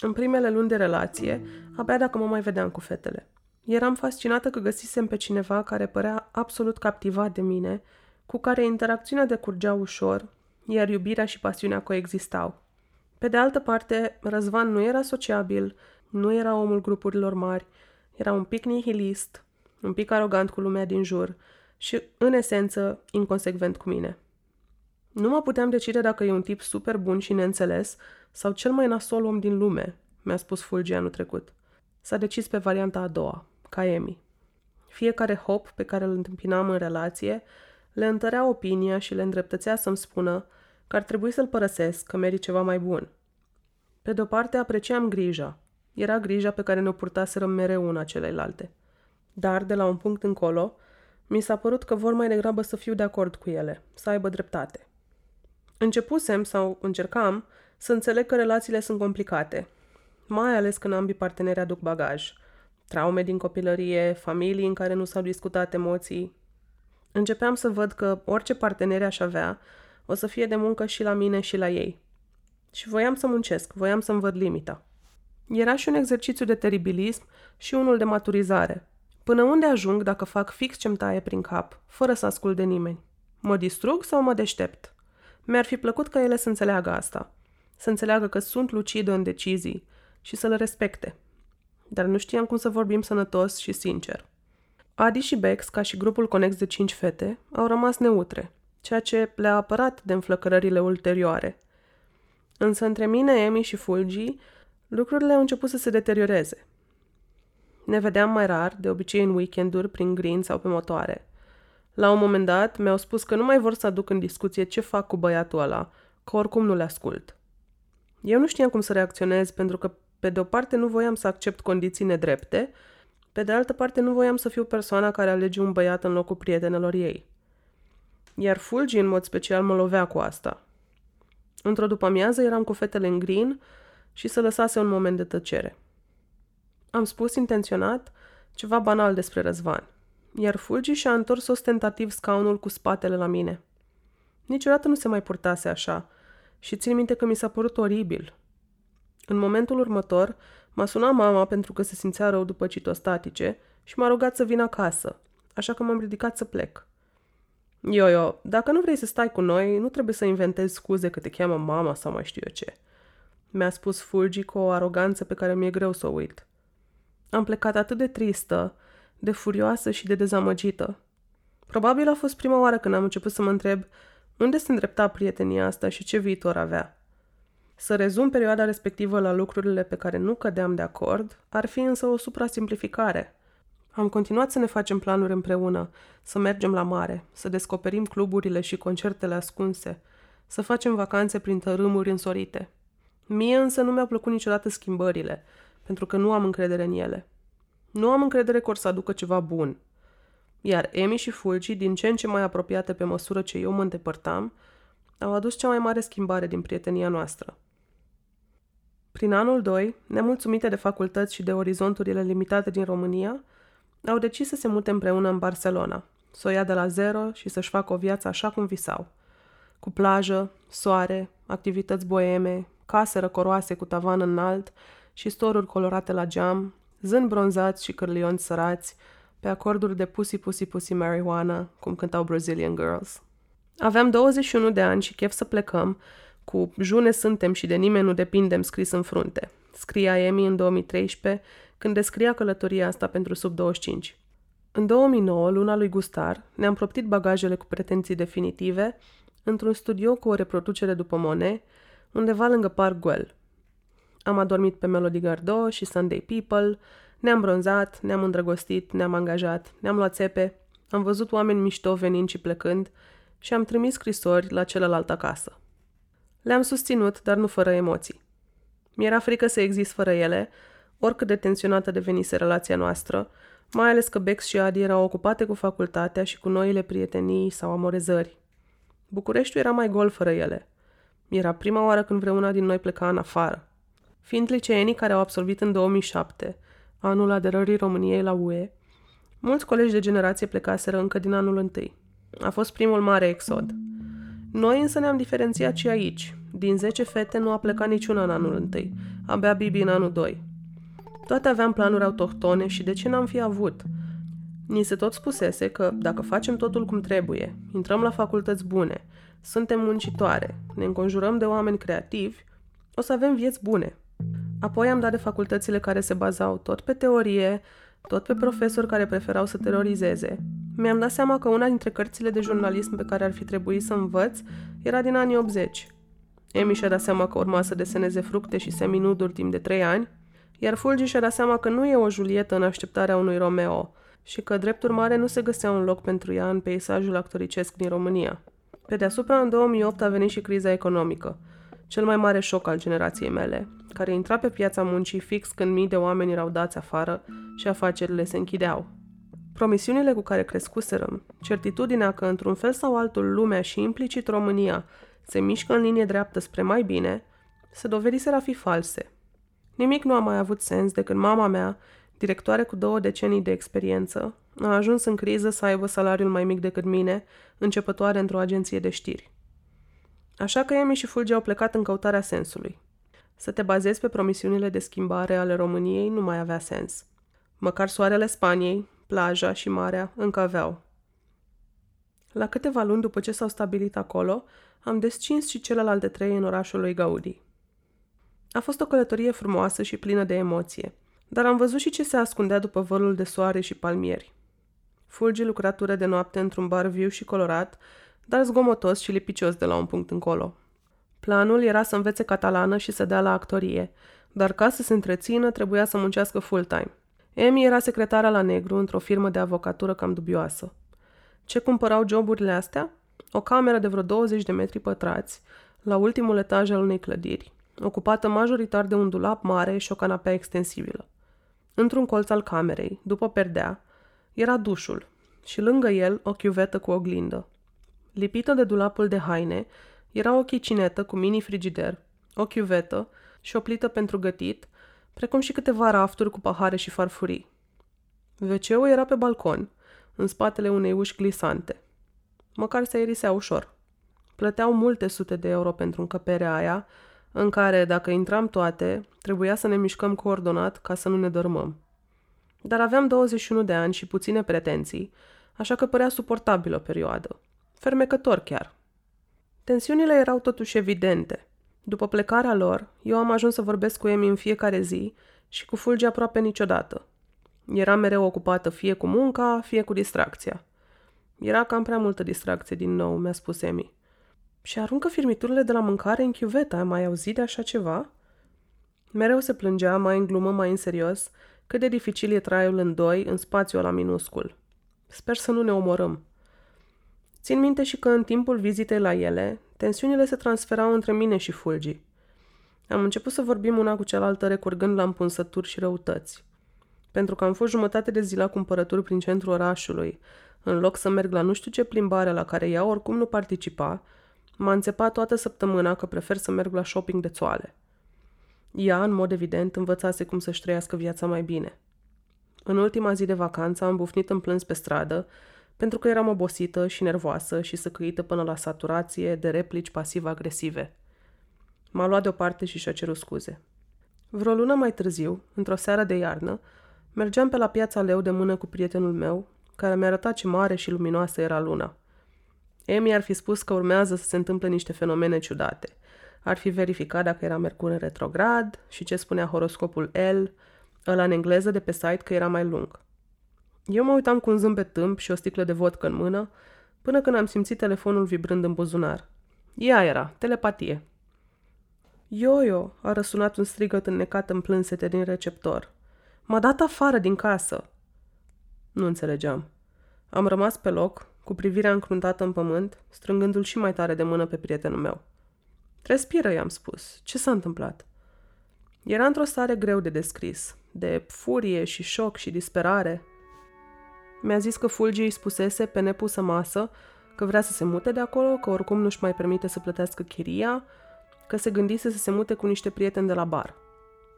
În primele luni de relație, abia dacă mă mai vedeam cu fetele. Eram fascinată că găsisem pe cineva care părea absolut captivat de mine, cu care interacțiunea decurgea ușor, iar iubirea și pasiunea coexistau. Pe de altă parte, Răzvan nu era sociabil, nu era omul grupurilor mari, era un pic nihilist, un pic arogant cu lumea din jur și, în esență, inconsecvent cu mine. Nu mă puteam decide dacă e un tip super bun și neînțeles sau cel mai nasol om din lume, mi-a spus Fulgi anul trecut. S-a decis pe varianta a doua, ca Emi. Fiecare hop pe care îl întâmpinam în relație le întărea opinia și le îndreptățea să-mi spună că ar trebui să-l părăsesc, că merit ceva mai bun. Pe de-o parte apreciam grija. Era grija pe care ne-o purtaserăm mereu una celelalte. Dar, de la un punct încolo, mi s-a părut că vor mai degrabă să fiu de acord cu ele, să aibă dreptate. Începusem sau încercam să înțeleg că relațiile sunt complicate, mai ales când ambii parteneri aduc bagaj. Traume din copilărie, familii în care nu s-au discutat emoții. Începeam să văd că orice partener aș avea o să fie de muncă și la mine și la ei. Și voiam să muncesc, voiam să-mi văd limita. Era și un exercițiu de teribilism și unul de maturizare. Până unde ajung dacă fac fix ce-mi taie prin cap, fără să ascult de nimeni? Mă distrug sau mă deștept? Mi-ar fi plăcut ca ele să înțeleagă asta. Să înțeleagă că sunt lucidă în decizii și să le respecte. Dar nu știam cum să vorbim sănătos și sincer. Adi și Bex, ca și grupul conex de cinci fete, au rămas neutre, ceea ce le-a apărat de înflăcărările ulterioare. Însă între mine, Emi și Fulgi, lucrurile au început să se deterioreze. Ne vedeam mai rar, de obicei în weekenduri, prin green sau pe motoare. La un moment dat, mi-au spus că nu mai vor să aduc în discuție ce fac cu băiatul ăla, că oricum nu le ascult. Eu nu știam cum să reacționez pentru că, pe de o parte, nu voiam să accept condiții nedrepte, pe de altă parte, nu voiam să fiu persoana care alege un băiat în locul prietenelor ei. Iar Fulgi, în mod special, mă lovea cu asta. Într-o după-amiază eram cu fetele în green și să lăsase un moment de tăcere. Am spus intenționat ceva banal despre Răzvan, iar Fulgi și-a întors ostentativ scaunul cu spatele la mine. Niciodată nu se mai purtase așa și țin minte că mi s-a părut oribil. În momentul următor, m-a sunat mama pentru că se simțea rău după citostatice și m-a rugat să vin acasă, așa că m-am ridicat să plec. Yo-yo, dacă nu vrei să stai cu noi, nu trebuie să inventezi scuze că te cheamă mama sau mai știu eu ce. Mi-a spus Fulgi cu o aroganță pe care mi-e greu să o uit. Am plecat atât de tristă, de furioasă și de dezamăgită. Probabil a fost prima oară când am început să mă întreb unde se îndrepta prietenia asta și ce viitor avea. Să rezum perioada respectivă la lucrurile pe care nu cădeam de acord ar fi însă o suprasimplificare – am continuat să ne facem planuri împreună, să mergem la mare, să descoperim cluburile și concertele ascunse, să facem vacanțe prin tărâmuri însorite. Mie însă nu mi-au plăcut niciodată schimbările, pentru că nu am încredere în ele. Nu am încredere că or să aducă ceva bun. Iar Emi și Fulgi, din ce în ce mai apropiate pe măsură ce eu mă îndepărtam, au adus cea mai mare schimbare din prietenia noastră. Prin anul 2, nemulțumite de facultăți și de orizonturile limitate din România, au decis să se mute împreună în Barcelona, să o ia de la zero și să-și facă o viață așa cum visau. Cu plajă, soare, activități boeme, case răcoroase cu tavan înalt și storuri colorate la geam, zâni bronzați și cârlioni sărați, pe acorduri de Pussy Pussy Pussy Marijuana, cum cântau Brazilian Girls. Aveam 21 de ani și chef să plecăm, cu june suntem și de nimeni nu depindem scris în frunte. Scria Emi în 2013, când descria călătoria asta pentru sub 25. În 2009, luna lui Gustar, ne-am proptit bagajele cu pretenții definitive într-un studio cu o reproducere după Monet, undeva lângă Park Güell. Am adormit pe Melody Gardot și Sunday People, ne-am bronzat, ne-am îndrăgostit, ne-am angajat, ne-am luat țepe, am văzut oameni mișto venind și plecând și am trimis scrisori la celălalt acasă. Le-am susținut, dar nu fără emoții. Mi-era frică să exist fără ele, oricât de tensionată devenise relația noastră, mai ales că Bex și Adi erau ocupate cu facultatea și cu noile prietenii sau amorezări. Bucureștiul era mai gol fără ele. Era prima oară când vreuna din noi pleca în afară. Fiind liceenii care au absolvit în 2007, anul aderării României la UE, mulți colegi de generație plecaseră încă din anul întâi. A fost primul mare exod. Noi însă ne-am diferențiat și aici. Din 10 fete nu a plecat niciuna în anul întâi, abia Bibi în anul 2. Toate aveam planuri autohtone și de ce n-am fi avut? Ni se tot spusese că dacă facem totul cum trebuie, intrăm la facultăți bune, suntem muncitoare, ne înconjurăm de oameni creativi, o să avem vieți bune. Apoi am dat de facultățile care se bazau tot pe teorie, tot pe profesori care preferau să terorizeze. Mi-am dat seama că una dintre cărțile de jurnalism pe care ar fi trebuit să învăț era din anii 80. Emi și-a dat seama că urma să deseneze fructe și seminuduri timp de trei ani, iar Fulgi și-a dat seama că nu e o Julietă în așteptarea unui Romeo și că, drept urmare, nu se găsea un loc pentru ea în peisajul actoricesc din România. Pe deasupra, în 2008 a venit și criza economică, cel mai mare șoc al generației mele, care intra pe piața muncii fix când mii de oameni erau dați afară și afacerile se închideau. Promisiunile cu care crescuserăm, certitudinea că într-un fel sau altul lumea și implicit România se mișcă în linie dreaptă spre mai bine, se dovediseră a fi false. Nimic nu a mai avut sens de când mama mea, directoare cu două decenii de experiență, a ajuns în criză să aibă salariul mai mic decât mine, începătoare într-o agenție de știri. Așa că Emi și Fulgi au plecat în căutarea sensului. Să te bazezi pe promisiunile de schimbare ale României nu mai avea sens. Măcar soarele Spaniei, plaja și marea încă aveau. La câteva luni după ce s-au stabilit acolo, am descins și celelalte trei în orașul lui Gaudi. A fost o călătorie frumoasă și plină de emoție, dar am văzut și ce se ascundea după vălul de soare și palmieri. Fulgi lucratură de noapte într-un bar viu și colorat, dar zgomotos și lipicios de la un punct încolo. Planul era să învețe catalană și să dea la actorie, dar ca să se întrețină trebuia să muncească full-time. Emi era secretara la negru într-o firmă de avocatură cam dubioasă. Ce cumpărau joburile astea? O cameră de vreo 20 de metri pătrați, la ultimul etaj al unei clădiri, ocupată majoritar de un dulap mare și o canapea extensibilă. Într-un colț al camerei, după perdea, era dușul și lângă el o chiuvetă cu oglindă. Lipită de dulapul de haine, era o chicinetă cu mini-frigider, o chiuvetă și o plită pentru gătit, precum și câteva rafturi cu pahare și farfurii. wc era pe balcon, în spatele unei uși glisante. Măcar se aerisea ușor. Plăteau multe sute de euro pentru încăperea aia, în care, dacă intram toate, trebuia să ne mișcăm coordonat ca să nu ne dărmăm. Dar aveam 21 de ani și puține pretenții, așa că părea suportabilă o perioadă. Fermecător chiar. Tensiunile erau totuși evidente. După plecarea lor, eu am ajuns să vorbesc cu Emi în fiecare zi și cu Fulgi aproape niciodată. Era mereu ocupată fie cu munca, fie cu distracția. Era cam prea multă distracție din nou, mi-a spus Emi. Și aruncă firmiturile de la mâncare în chiuveta, ai mai auzit de așa ceva? Mereu se plângea, mai în glumă, mai în serios, cât de dificil e traiul în doi, în spațiul ăla minuscul. Sper să nu ne omorâm. Țin minte și că în timpul vizitei la ele, tensiunile se transferau între mine și Fulgi. Am început să vorbim una cu cealaltă recurgând la împunsături și răutăți. Pentru că am fost jumătate de zi la cumpărături prin centrul orașului, în loc să merg la nu știu ce plimbare la care ea oricum nu participa, m-a înțepat toată săptămâna că prefer să merg la shopping de țoale. Ea, în mod evident, învățase cum să-și trăiască viața mai bine. În ultima zi de vacanță am bufnit în plâns pe stradă, pentru că eram obosită și nervoasă și săcăită până la saturație de replici pasiv-agresive. M-a luat deoparte și și-a cerut scuze. Vreo lună mai târziu, într-o seară de iarnă, Mergeam pe la piața Leu de mână cu prietenul meu, care mi-a arătat ce mare și luminoasă era luna. Emi ar fi spus că urmează să se întâmple niște fenomene ciudate. Ar fi verificat dacă era Mercur în retrograd și ce spunea horoscopul L, ăla în engleză de pe site că era mai lung. Eu mă uitam cu un zâmbet tâmp și o sticlă de vodcă în mână, până când am simțit telefonul vibrând în buzunar. Ea era, telepatie. Yo-yo, a răsunat un strigăt înnecat în plânsete din receptor. M-a dat afară din casă. Nu înțelegeam. Am rămas pe loc, cu privirea încruntată în pământ, strângându-l și mai tare de mână pe prietenul meu. Respiră, i-am spus. Ce s-a întâmplat? Era într-o stare greu de descris, de furie și șoc și disperare. Mi-a zis că Fulgi îi spusese pe nepusă masă că vrea să se mute de acolo, că oricum nu-și mai permite să plătească chiria, că se gândise să se mute cu niște prieteni de la bar.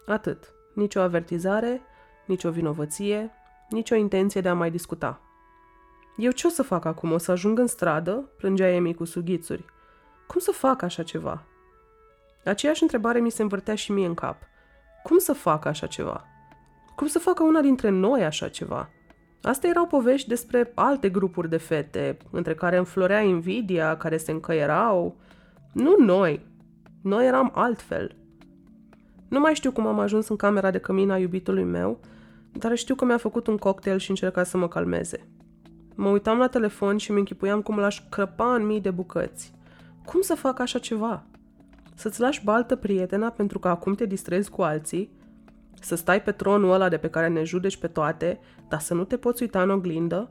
Atât. Nici o avertizare, nici o vinovăție, nici o intenție de a mai discuta. Eu ce o să fac acum? O să ajung în stradă? Plângea Emi cu sughițuri. Cum să fac așa ceva? Aceeași întrebare mi se învârtea și mie în cap. Cum să fac așa ceva? Cum să facă una dintre noi așa ceva? Astea erau povești despre alte grupuri de fete, între care înflorea invidia, care se încăierau. Nu noi. Noi eram altfel. Nu mai știu cum am ajuns în camera de cămin a iubitului meu, dar știu că mi-a făcut un cocktail și încerca să mă calmeze. Mă uitam la telefon și mi închipuiam cum l-aș crăpa în mii de bucăți. Cum să fac așa ceva? Să-ți lași baltă prietena pentru că acum te distrezi cu alții? Să stai pe tronul ăla de pe care ne judeci pe toate, dar să nu te poți uita în oglindă?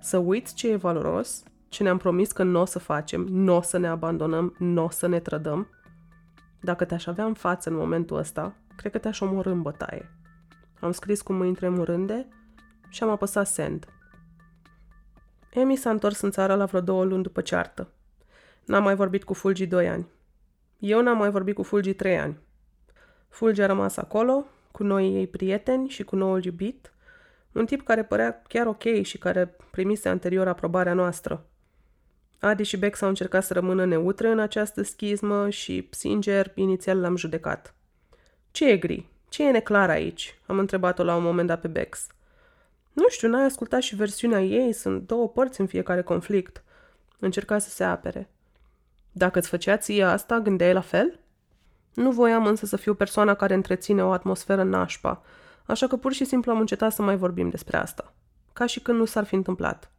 Să uiți ce e valoros? Ce ne-am promis că nu o să facem, nu o să ne abandonăm, nu o să ne trădăm? Dacă te-aș avea în față în momentul ăsta, cred că te-aș omorâ în bătaie. Am scris cu mâini tremurânde și am apăsat send. Emi s-a întors în țară la vreo două luni după ceartă. N-am mai vorbit cu Fulgi doi ani. Eu n-am mai vorbit cu Fulgi trei ani. Fulgi a rămas acolo, cu noi ei prieteni și cu noul iubit, un tip care părea chiar ok și care primise anterior aprobarea noastră. Adi și Bex au încercat să rămână neutre în această schismă și, sincer, inițial l-am judecat. Ce e gri? Ce e neclar aici?" am întrebat-o la un moment dat pe Bex. Nu știu, n-ai ascultat și versiunea ei, sunt două părți în fiecare conflict. Încerca să se apere. Dacă îți făcea ție asta, gândeai la fel? Nu voiam însă să fiu persoana care întreține o atmosferă nașpa, așa că pur și simplu am încetat să mai vorbim despre asta. Ca și când nu s-ar fi întâmplat.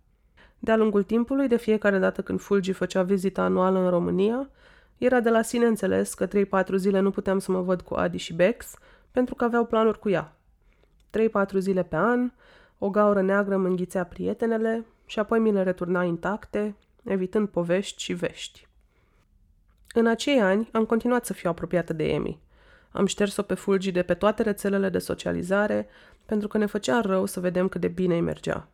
De-a lungul timpului, de fiecare dată când Fulgi făcea vizita anuală în România, era de la sine înțeles că 3-4 zile nu puteam să mă văd cu Adi și Bex, pentru că aveau planuri cu ea. 3-4 zile pe an, o gaură neagră mă înghițea prietenele și apoi mi le returna intacte, evitând povești și vești. În acei ani am continuat să fiu apropiată de Emi. Am șters-o pe Fulgi de pe toate rețelele de socializare pentru că ne făcea rău să vedem cât de bine îi mergea.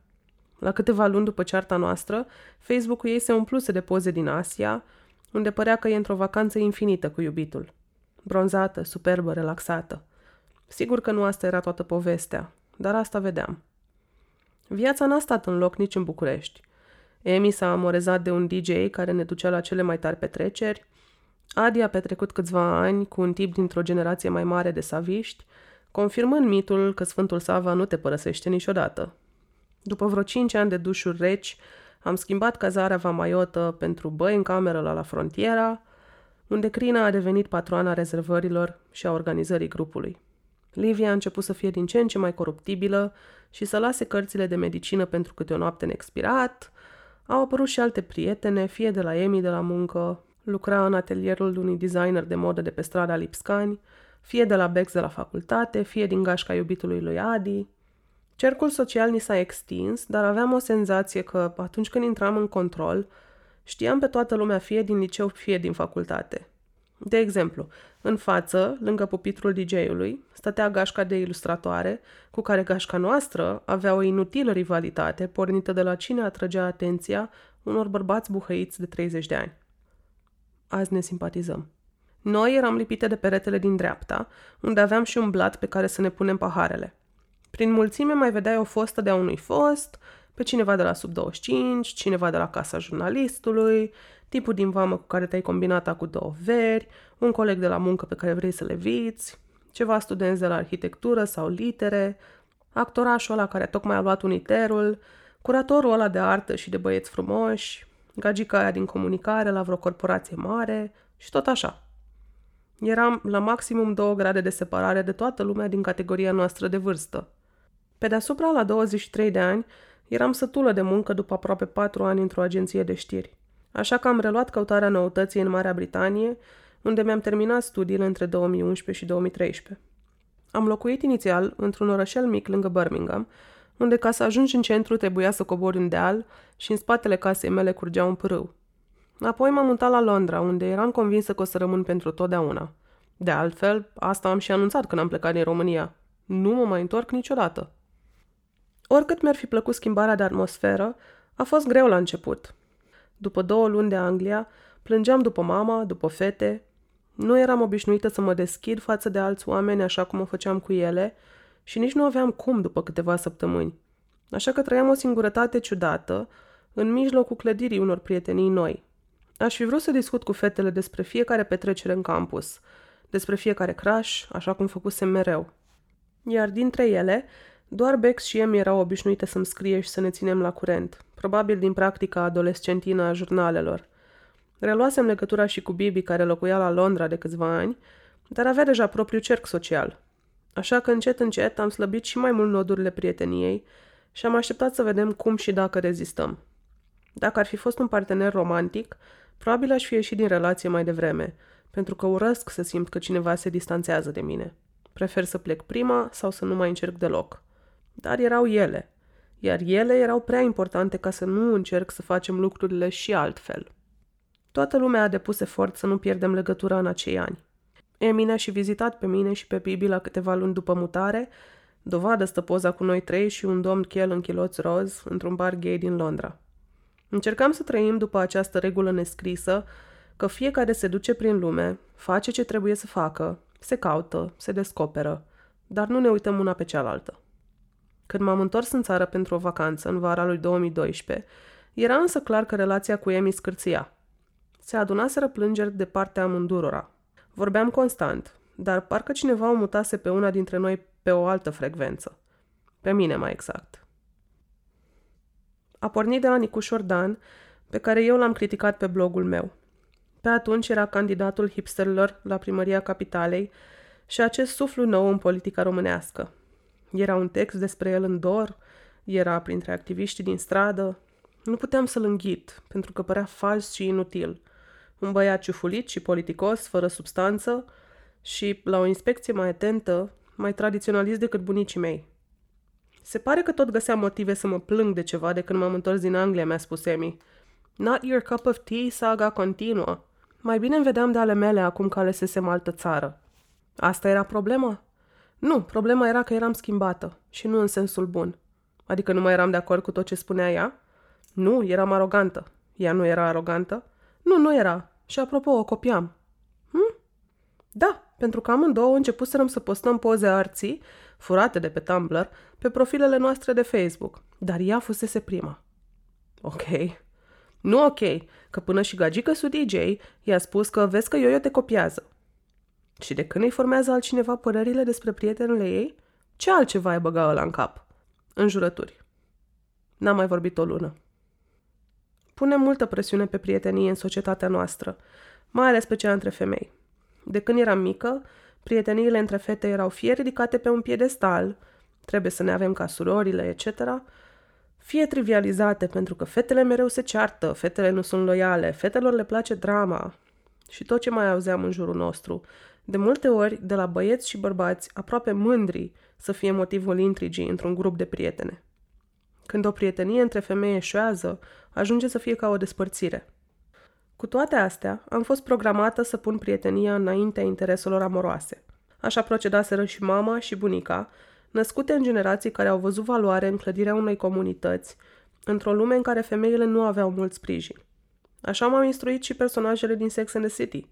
La câteva luni după cearta noastră, Facebook-ul ei se umpluse de poze din Asia, unde părea că e într-o vacanță infinită cu iubitul. Bronzată, superbă, relaxată. Sigur că nu asta era toată povestea, dar asta vedeam. Viața n-a stat în loc nici în București. Emi s-a amorezat de un DJ care ne ducea la cele mai tari petreceri, Adi a petrecut câțiva ani cu un tip dintr-o generație mai mare de saviști, confirmând mitul că Sfântul Sava nu te părăsește niciodată. După vreo cinci ani de dușuri reci, am schimbat cazarea Vamaiotă pentru băi în cameră la La Frontiera, unde Crina a devenit patroana rezervărilor și a organizării grupului. Livia a început să fie din ce în ce mai coruptibilă și să lase cărțile de medicină pentru câte o noapte neexpirat. Au apărut și alte prietene, fie de la Emi de la muncă, lucra în atelierul unui designer de modă de pe strada Lipscani, fie de la Bex de la facultate, fie din gașca iubitului lui Adi. Cercul social ni s-a extins, dar aveam o senzație că, atunci când intram în control, știam pe toată lumea fie din liceu, fie din facultate. De exemplu, în față, lângă pupitrul DJ-ului, stătea gașca de ilustratoare, cu care gașca noastră avea o inutilă rivalitate pornită de la cine atrăgea atenția unor bărbați buhăiți de 30 de ani. Azi ne simpatizăm. Noi eram lipite de peretele din dreapta, unde aveam și un blat pe care să ne punem paharele. Prin mulțime mai vedeai o fostă de-a unui fost, pe cineva de la sub 25, cineva de la casa jurnalistului, tipul din vamă cu care te-ai combinat cu două veri, un coleg de la muncă pe care vrei să le viți, ceva studenți de la arhitectură sau litere, Actorașul ăla care tocmai a luat uniterul, curatorul ăla de artă și de băieți frumoși, gagica aia din comunicare la vreo corporație mare și tot așa. Eram la maximum două grade de separare de toată lumea din categoria noastră de vârstă. Pe deasupra, la 23 de ani, eram sătulă de muncă după aproape patru ani într-o agenție de știri. Așa că am reluat căutarea noutății în Marea Britanie, unde mi-am terminat studiile între 2011 și 2013. Am locuit inițial într-un orășel mic lângă Birmingham, unde ca să ajungi în centru trebuia să cobori un deal și în spatele casei mele curgea un pârâu. Apoi m-am mutat la Londra, unde eram convinsă că o să rămân pentru totdeauna. De altfel, asta am și anunțat când am plecat din România. Nu mă mai întorc niciodată. Oricât mi-ar fi plăcut schimbarea de atmosferă, a fost greu la început. După două luni de Anglia, plângeam după mama, după fete. Nu eram obișnuită să mă deschid față de alți oameni așa cum o făceam cu ele și nici nu aveam cum după câteva săptămâni. Așa că trăiam o singurătate ciudată, în mijlocul clădirii unor prietenii noi. Aș fi vrut să discut cu fetele despre fiecare petrecere în campus, despre fiecare crash, așa cum făcusem mereu. Iar dintre ele, doar Bex și Emi erau obișnuite să-mi scrie și să ne ținem la curent, probabil din practica adolescentină a jurnalelor. Reluasem legătura și cu Bibi, care locuia la Londra de câțiva ani, dar avea deja propriul cerc social. Așa că încet, încet am slăbit și mai mult nodurile prieteniei și am așteptat să vedem cum și dacă rezistăm. Dacă ar fi fost un partener romantic, probabil aș fi ieșit din relație mai devreme, pentru că urăsc să simt că cineva se distanțează de mine. Prefer să plec prima sau să nu mai încerc deloc. Dar erau ele, iar ele erau prea importante ca să nu încerc să facem lucrurile și altfel. Toată lumea a depus efort să nu pierdem legătura în acei ani. Emine a și vizitat pe mine și pe Bibi la câteva luni după mutare, dovadă stă poza cu noi trei și un domn chel în chiloți roz într-un bar gay din Londra. Încercam să trăim după această regulă nescrisă, că fiecare se duce prin lume, face ce trebuie să facă, se caută, se descoperă, dar nu ne uităm una pe cealaltă. Când m-am întors în țară pentru o vacanță în vara lui 2012, era însă clar că relația cu Emi scârția. Se adunaseră plângeri de partea amândurora. Vorbeam constant, dar parcă cineva o mutase pe una dintre noi pe o altă frecvență. Pe mine, mai exact. A pornit de la Nicușor Dan, pe care eu l-am criticat pe blogul meu. Pe atunci era candidatul hipsterilor la primăria capitalei și acest suflu nou în politica românească. Era un text despre el în dor, era printre activiștii din stradă. Nu puteam să-l înghit, pentru că părea fals și inutil. Un băiat ciufulit și politicos, fără substanță și, la o inspecție mai atentă, mai tradiționalist decât bunicii mei. Se pare că tot găseam motive să mă plâng de ceva de când m-am întors din Anglia, mi-a spus Emi. Not your cup of tea, saga continuă. Mai bine îmi vedeam de ale mele acum că alesesem altă țară. Asta era problema? Nu, problema era că eram schimbată și nu în sensul bun. Adică nu mai eram de acord cu tot ce spunea ea? Nu, eram arogantă. Ea nu era arogantă? Nu, nu era. Și apropo, o copiam. Hm? Da, pentru că amândouă începuserăm să postăm poze arții, furate de pe Tumblr, pe profilele noastre de Facebook. Dar ea fusese prima. Ok. Nu ok, că până și gagică su DJ i-a spus că vezi că eu te copiază. Și de când îi formează altcineva părerile despre prietenele ei, ce altceva ai băga ăla în cap? Înjurături. N-am mai vorbit o lună. Punem multă presiune pe prietenie în societatea noastră, mai ales pe cea între femei. De când eram mică, prieteniile între fete erau fie ridicate pe un piedestal, trebuie să ne avem ca surorile, etc., fie trivializate pentru că fetele mereu se ceartă, fetele nu sunt loiale, fetelor le place drama și tot ce mai auzeam în jurul nostru, de multe ori de la băieți și bărbați aproape mândri să fie motivul intrigii într-un grup de prietene. Când o prietenie între femei eșuează, ajunge să fie ca o despărțire. Cu toate astea, am fost programată să pun prietenia înaintea intereselor amoroase. Așa procedaseră și mama și bunica, născute în generații care au văzut valoare în clădirea unei comunități, într-o lume în care femeile nu aveau mult sprijin. Așa m-am instruit și personajele din Sex and the City.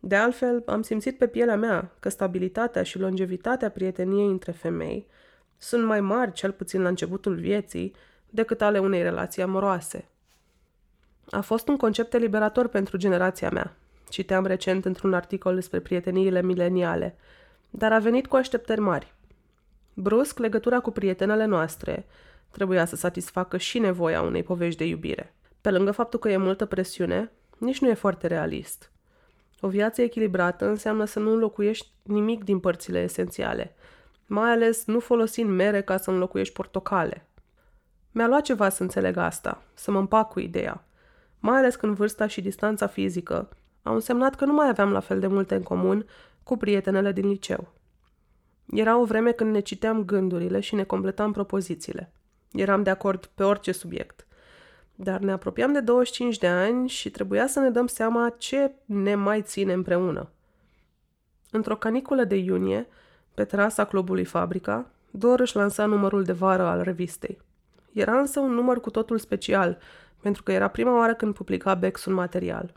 De altfel, am simțit pe pielea mea că stabilitatea și longevitatea prieteniei între femei sunt mai mari, cel puțin la începutul vieții, decât ale unei relații amoroase. A fost un concept eliberator pentru generația mea. Citeam recent într-un articol despre prieteniile mileniale, dar a venit cu așteptări mari. Brusc, legătura cu prietenele noastre trebuia să satisfacă și nevoia unei povești de iubire. Pe lângă faptul că e multă presiune, nici nu e foarte realist. O viață echilibrată înseamnă să nu înlocuiești nimic din părțile esențiale, mai ales nu folosind mere ca să înlocuiești portocale. Mi-a luat ceva să înțeleg asta, să mă împac cu ideea, mai ales când vârsta și distanța fizică au însemnat că nu mai aveam la fel de multe în comun cu prietenele din liceu. Era o vreme când ne citeam gândurile și ne completam propozițiile. Eram de acord pe orice subiect. Dar ne apropiam de 25 de ani și trebuia să ne dăm seama ce ne mai ține împreună. Într-o caniculă de iunie, pe terasa clubului Fabrica, Dor își lansa numărul de vară al revistei. Era însă un număr cu totul special, pentru că era prima oară când publica Bex un material.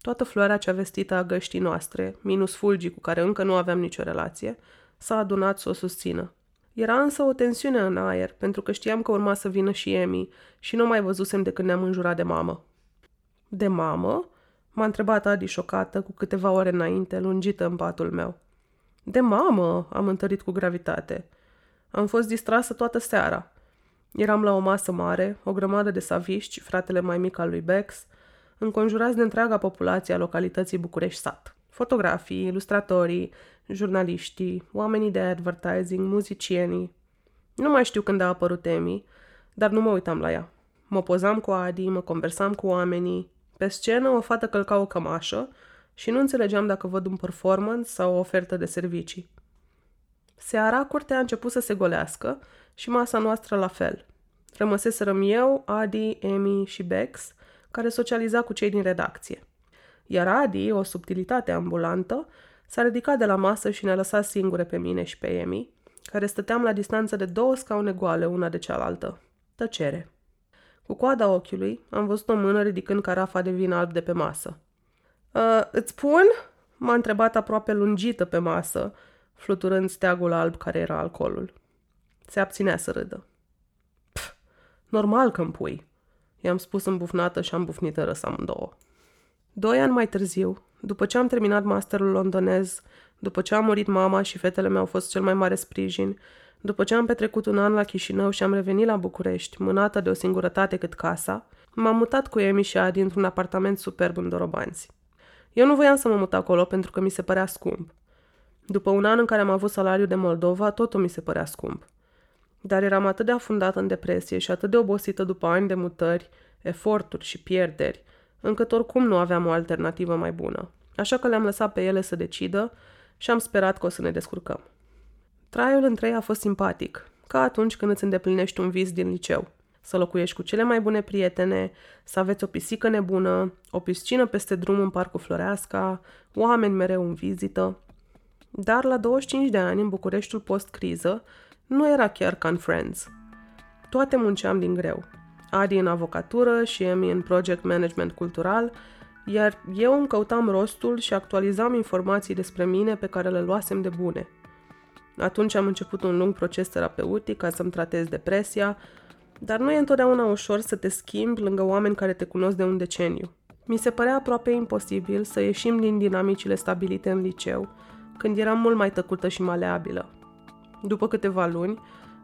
Toată floarea cea vestită a găștii noastre, minus fulgii cu care încă nu aveam nicio relație, s-a adunat să o susțină. Era însă o tensiune în aer, pentru că știam că urma să vină și Emi și nu mai văzusem de când ne-am înjurat de mamă. De mamă? M-a întrebat Adi șocată cu câteva ore înainte, lungită în patul meu. De mamă, am întărit cu gravitate. Am fost distrasă toată seara. Eram la o masă mare, o grămadă de saviști, fratele mai mic al lui Bex, înconjurați de întreaga populație a localității București sat. Fotografii, ilustratorii, jurnaliștii, oamenii de advertising, muzicienii. Nu mai știu când a apărut Emi, dar nu mă uitam la ea. Mă pozam cu Adi, mă conversam cu oamenii. Pe scenă o fată călca o cămașă și nu înțelegeam dacă văd un performance sau o ofertă de servicii. Seara, curtea a început să se golească și masa noastră la fel. Rămăseserăm eu, Adi, Emi și Bex, care socializa cu cei din redacție. Iar Adi, o subtilitate ambulantă, s-a ridicat de la masă și ne-a lăsat singure pe mine și pe Emi, care stăteam la distanță de două scaune goale una de cealaltă. Tăcere. Cu coada ochiului am văzut o mână ridicând carafa de vin alb de pe masă. Uh, îți spun?" m-a întrebat aproape lungită pe masă, fluturând steagul alb care era alcoolul. Se abținea să râdă. Pf, normal că-mi pui, i-am spus îmbufnată și am bufnită răs amândouă. Doi ani mai târziu, după ce am terminat masterul londonez, după ce a murit mama și fetele mele au fost cel mai mare sprijin, după ce am petrecut un an la Chișinău și am revenit la București, mânată de o singurătate cât casa, m-am mutat cu Emi și Adi într-un apartament superb în Dorobanți. Eu nu voiam să mă mut acolo pentru că mi se părea scump. După un an în care am avut salariul de Moldova, totul mi se părea scump. Dar eram atât de afundată în depresie și atât de obosită după ani de mutări, eforturi și pierderi, încât oricum nu aveam o alternativă mai bună. Așa că le-am lăsat pe ele să decidă și am sperat că o să ne descurcăm. Traiul între ei a fost simpatic, ca atunci când îți îndeplinești un vis din liceu. Să locuiești cu cele mai bune prietene, să aveți o pisică nebună, o piscină peste drum în parcul Floreasca, oameni mereu în vizită. Dar la 25 de ani, în Bucureștiul post-criză, nu era chiar ca în Friends. Toate munceam din greu. Adi în avocatură și Emi în project management cultural, iar eu îmi căutam rostul și actualizam informații despre mine pe care le luasem de bune. Atunci am început un lung proces terapeutic ca să-mi tratez depresia, dar nu e întotdeauna ușor să te schimbi lângă oameni care te cunosc de un deceniu. Mi se părea aproape imposibil să ieșim din dinamicile stabilite în liceu, când eram mult mai tăcută și maleabilă. După câteva luni,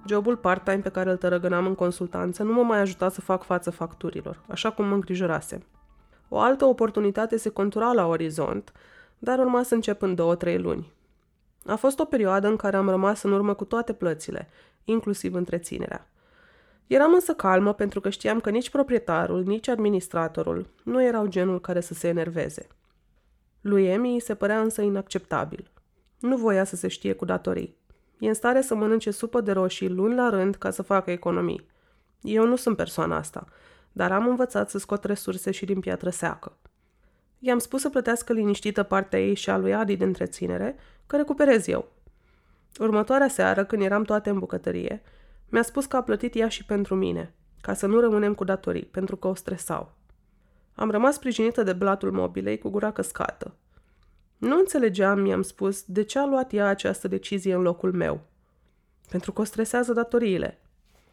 jobul part-time pe care îl tărăgânam în consultanță nu mă mai ajuta să fac față facturilor, așa cum mă îngrijorase. O altă oportunitate se contura la orizont, dar urma să încep în două-trei luni. A fost o perioadă în care am rămas în urmă cu toate plățile, inclusiv întreținerea. Eram însă calmă pentru că știam că nici proprietarul, nici administratorul nu erau genul care să se enerveze. Lui Emi se părea însă inacceptabil. Nu voia să se știe cu datorii. E în stare să mănânce supă de roșii luni la rând ca să facă economii. Eu nu sunt persoana asta, dar am învățat să scot resurse și din piatră seacă. I-am spus să plătească liniștită partea ei și a lui Adi de întreținere, că recuperez eu. Următoarea seară, când eram toate în bucătărie, mi-a spus că a plătit ea și pentru mine, ca să nu rămânem cu datorii, pentru că o stresau. Am rămas sprijinită de blatul mobilei cu gura căscată. Nu înțelegeam, mi-am spus, de ce a luat ea această decizie în locul meu. Pentru că o stresează datoriile.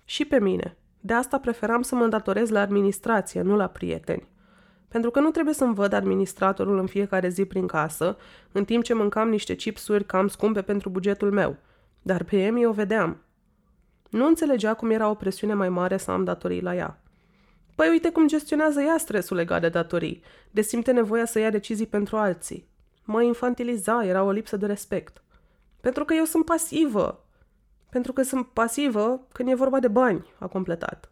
Și pe mine. De asta preferam să mă îndatorez la administrație, nu la prieteni. Pentru că nu trebuie să-mi văd administratorul în fiecare zi prin casă, în timp ce mâncam niște chipsuri cam scumpe pentru bugetul meu. Dar pe Emi o vedeam. Nu înțelegea cum era o presiune mai mare să am datorii la ea. Păi uite cum gestionează ea stresul legat de datorii, de simte nevoia să ia decizii pentru alții. Mă infantiliza, era o lipsă de respect. Pentru că eu sunt pasivă. Pentru că sunt pasivă când e vorba de bani, a completat.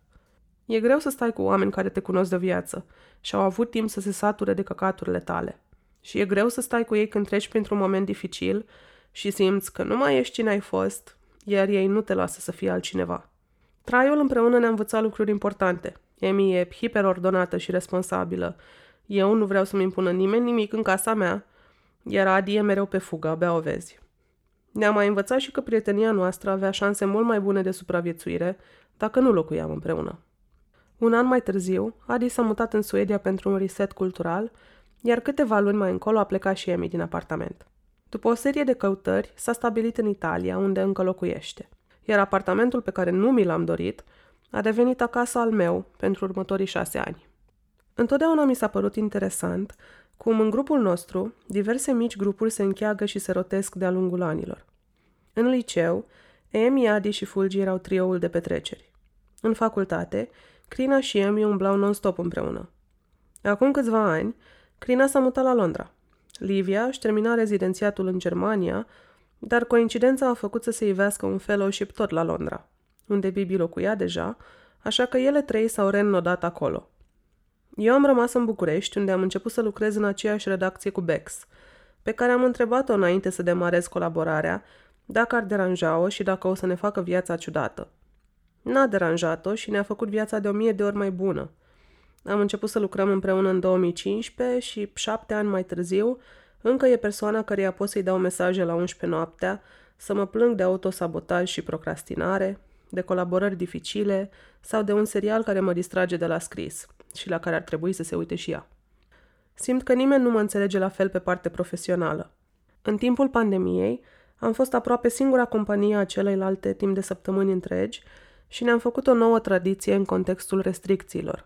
E greu să stai cu oameni care te cunosc de viață și au avut timp să se sature de căcaturile tale. Și e greu să stai cu ei când treci printr-un moment dificil și simți că nu mai ești cine ai fost, iar ei nu te lasă să fii altcineva. Traiul împreună ne-a învățat lucruri importante. Emi e hiperordonată și responsabilă. Eu nu vreau să-mi impună nimeni nimic în casa mea, iar Adi e mereu pe fugă, abia o vezi. Ne-a mai învățat și că prietenia noastră avea șanse mult mai bune de supraviețuire dacă nu locuiam împreună. Un an mai târziu, Adi s-a mutat în Suedia pentru un reset cultural, iar câteva luni mai încolo a plecat și Emi din apartament. După o serie de căutări, s-a stabilit în Italia, unde încă locuiește. Iar apartamentul pe care nu mi l-am dorit a devenit acasă al meu pentru următorii șase ani. Întotdeauna mi s-a părut interesant cum în grupul nostru diverse mici grupuri se încheagă și se rotesc de-a lungul anilor. În liceu, Emi, Adi și Fulgi erau trioul de petreceri. În facultate, Crina și Emi umblau non-stop împreună. Acum câțiva ani, Crina s-a mutat la Londra. Livia își termina rezidențiatul în Germania, dar coincidența a făcut să se ivească un fellowship tot la Londra, unde Bibi locuia deja, așa că ele trei s-au reînnodat acolo. Eu am rămas în București, unde am început să lucrez în aceeași redacție cu Bex, pe care am întrebat-o înainte să demarez colaborarea, dacă ar deranja-o și dacă o să ne facă viața ciudată. N-a deranjat-o și ne-a făcut viața de o mie de ori mai bună. Am început să lucrăm împreună în 2015 și șapte ani mai târziu încă e persoana căreia pot să-i dau mesaje la 11 noaptea, să mă plâng de autosabotaj și procrastinare, de colaborări dificile sau de un serial care mă distrage de la scris și la care ar trebui să se uite și ea. Simt că nimeni nu mă înțelege la fel pe parte profesională. În timpul pandemiei, am fost aproape singura companie a celeilalte timp de săptămâni întregi și ne-am făcut o nouă tradiție în contextul restricțiilor.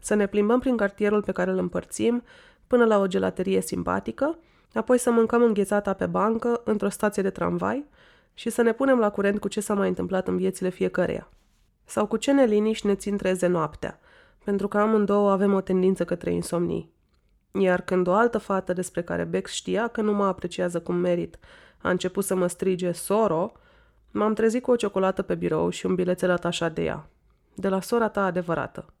Să ne plimbăm prin cartierul pe care îl împărțim până la o gelaterie simpatică, apoi să mâncăm înghețata pe bancă într-o stație de tramvai și să ne punem la curent cu ce s-a mai întâmplat în viețile fiecăreia. Sau cu ce neliniști ne țin treze noaptea, pentru că amândouă avem o tendință către insomnii. Iar când o altă fată despre care Bex știa că nu mă apreciază cum merit a început să mă strige Soro, m-am trezit cu o ciocolată pe birou și un bilețel atașat de ea. De la sora ta adevărată.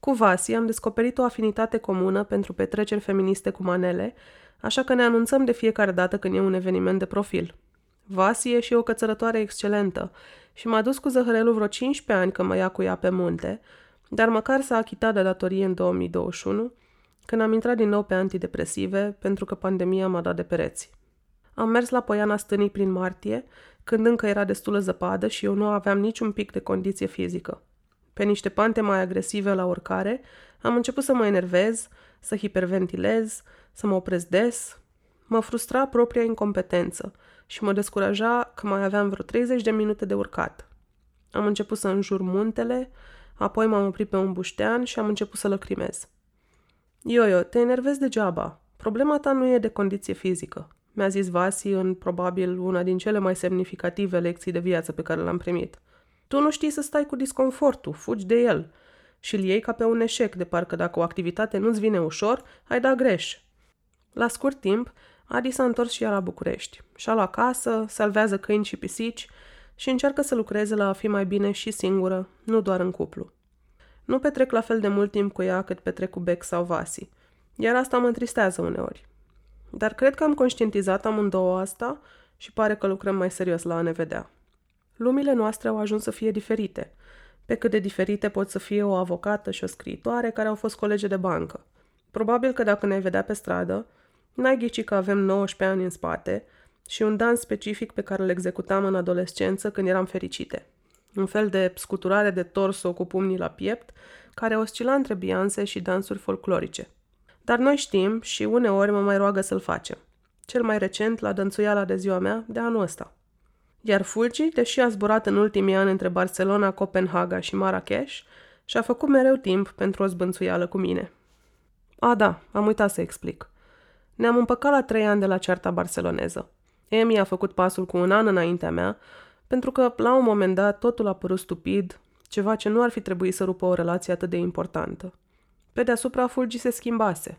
Cu Vasi am descoperit o afinitate comună pentru petreceri feministe cu manele, așa că ne anunțăm de fiecare dată când e un eveniment de profil. Vasi e și o cățărătoare excelentă și m-a dus cu zăhărelul vreo 15 ani că mă ia cu ea pe munte, dar măcar s-a achitat de datorie în 2021, când am intrat din nou pe antidepresive pentru că pandemia m-a dat de pereți. Am mers la Poiana Stânii prin martie, când încă era destulă zăpadă și eu nu aveam niciun pic de condiție fizică. Pe niște pante mai agresive la urcare, am început să mă enervez, să hiperventilez, să mă opresc des. Mă frustra propria incompetență și mă descuraja că mai aveam vreo 30 de minute de urcat. Am început să înjur muntele, apoi m-am oprit pe un buștean și am început să lăcrimez. Ioio, te enervezi degeaba. Problema ta nu e de condiție fizică mi-a zis Vasi în probabil una din cele mai semnificative lecții de viață pe care l-am primit. Tu nu știi să stai cu disconfortul, fugi de el și îl iei ca pe un eșec, de parcă dacă o activitate nu-ți vine ușor, ai da greș. La scurt timp, Adi s-a întors și ea la București. Și-a luat casă, salvează câini și pisici și încearcă să lucreze la a fi mai bine și singură, nu doar în cuplu. Nu petrec la fel de mult timp cu ea cât petrec cu Beck sau Vasi, iar asta mă întristează uneori. Dar cred că am conștientizat amândouă asta și pare că lucrăm mai serios la a ne vedea. Lumile noastre au ajuns să fie diferite. Pe cât de diferite pot să fie o avocată și o scriitoare care au fost colege de bancă. Probabil că dacă ne vedea pe stradă, n-ai ghici că avem 19 ani în spate și un dans specific pe care îl executam în adolescență când eram fericite. Un fel de scuturare de torso cu pumnii la piept, care oscila între bianțe și dansuri folclorice – dar noi știm și uneori mă mai roagă să-l facem. Cel mai recent la dănțuiala de ziua mea de anul ăsta. Iar Fulgi, deși a zburat în ultimii ani între Barcelona, Copenhaga și Marrakesh, și-a făcut mereu timp pentru o zbânțuială cu mine. A, da, am uitat să explic. Ne-am împăcat la trei ani de la cearta barceloneză. Emi a făcut pasul cu un an înaintea mea, Pentru că, la un moment dat, totul a părut stupid, ceva ce nu ar fi trebuit să rupă o relație atât de importantă. Pe deasupra, Fulgi se schimbase.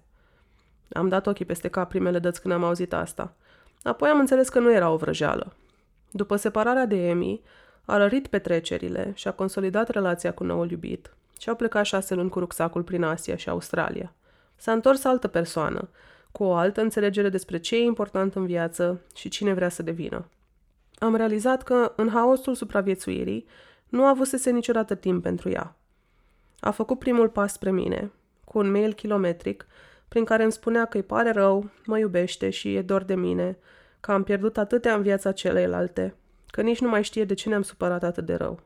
Am dat ochii peste cap primele dăți când am auzit asta. Apoi am înțeles că nu era o vrăjeală. După separarea de Emi, a rărit petrecerile și a consolidat relația cu noul iubit și au plecat șase luni cu rucsacul prin Asia și Australia. S-a întors altă persoană, cu o altă înțelegere despre ce e important în viață și cine vrea să devină. Am realizat că, în haosul supraviețuirii, nu avusese niciodată timp pentru ea. A făcut primul pas spre mine, cu un mail kilometric, prin care îmi spunea că îi pare rău, mă iubește și e dor de mine, că am pierdut atâtea în viața celeilalte, că nici nu mai știe de ce ne-am supărat atât de rău.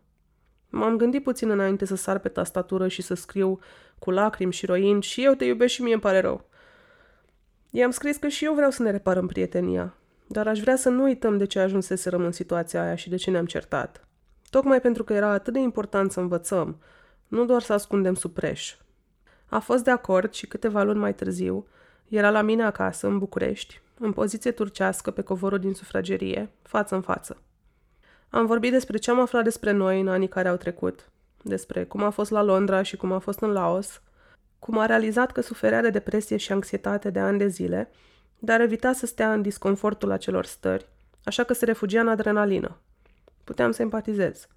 M-am gândit puțin înainte să sar pe tastatură și să scriu cu lacrimi și roind și eu te iubesc și mie îmi pare rău. I-am scris că și eu vreau să ne reparăm prietenia, dar aș vrea să nu uităm de ce ajunseserăm în situația aia și de ce ne-am certat. Tocmai pentru că era atât de important să învățăm, nu doar să ascundem sub preș. A fost de acord și câteva luni mai târziu era la mine acasă, în București, în poziție turcească pe covorul din sufragerie, față în față. Am vorbit despre ce am aflat despre noi în anii care au trecut, despre cum a fost la Londra și cum a fost în Laos, cum a realizat că suferea de depresie și anxietate de ani de zile, dar evita să stea în disconfortul acelor stări, așa că se refugia în adrenalină. Puteam să empatizez.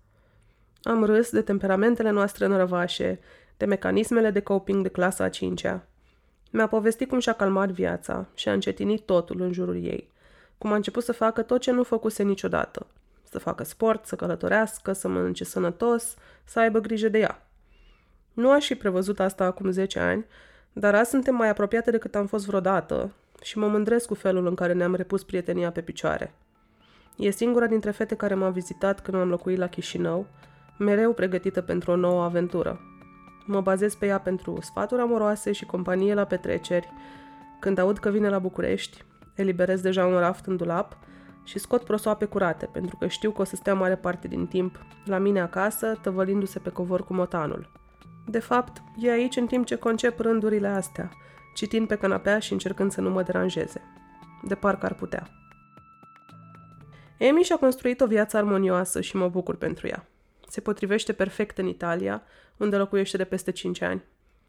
Am râs de temperamentele noastre nărăvașe, de mecanismele de coping de clasa a cincea. Mi-a povestit cum și-a calmat viața și a încetinit totul în jurul ei, cum a început să facă tot ce nu făcuse niciodată. Să facă sport, să călătorească, să mănânce sănătos, să aibă grijă de ea. Nu aș fi prevăzut asta acum 10 ani, dar azi suntem mai apropiate decât am fost vreodată și mă mândresc cu felul în care ne-am repus prietenia pe picioare. E singura dintre fete care m-a vizitat când am locuit la Chișinău, mereu pregătită pentru o nouă aventură. Mă bazez pe ea pentru sfaturi amoroase și companie la petreceri. Când aud că vine la București, eliberez deja un raft în dulap și scot prosoape curate, pentru că știu că o să stea mare parte din timp la mine acasă, tăvălindu-se pe covor cu motanul. De fapt, e aici în timp ce concep rândurile astea, citind pe canapea și încercând să nu mă deranjeze. De parcă ar putea. Emi și-a construit o viață armonioasă și mă bucur pentru ea. Se potrivește perfect în Italia, unde locuiește de peste 5 ani.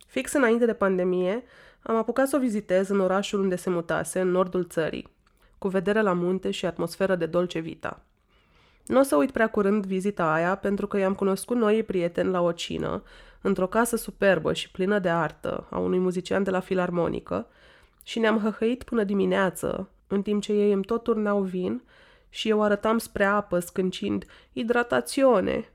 Fix înainte de pandemie, am apucat să o vizitez în orașul unde se mutase, în nordul țării, cu vedere la munte și atmosferă de dolce vita. Nu o să uit prea curând vizita aia, pentru că i-am cunoscut noi prieteni la o cină, într-o casă superbă și plină de artă a unui muzician de la filarmonică, și ne-am hăhăit până dimineață, în timp ce ei îmi tot turnau vin și eu arătam spre apă, scâncind hidratațione.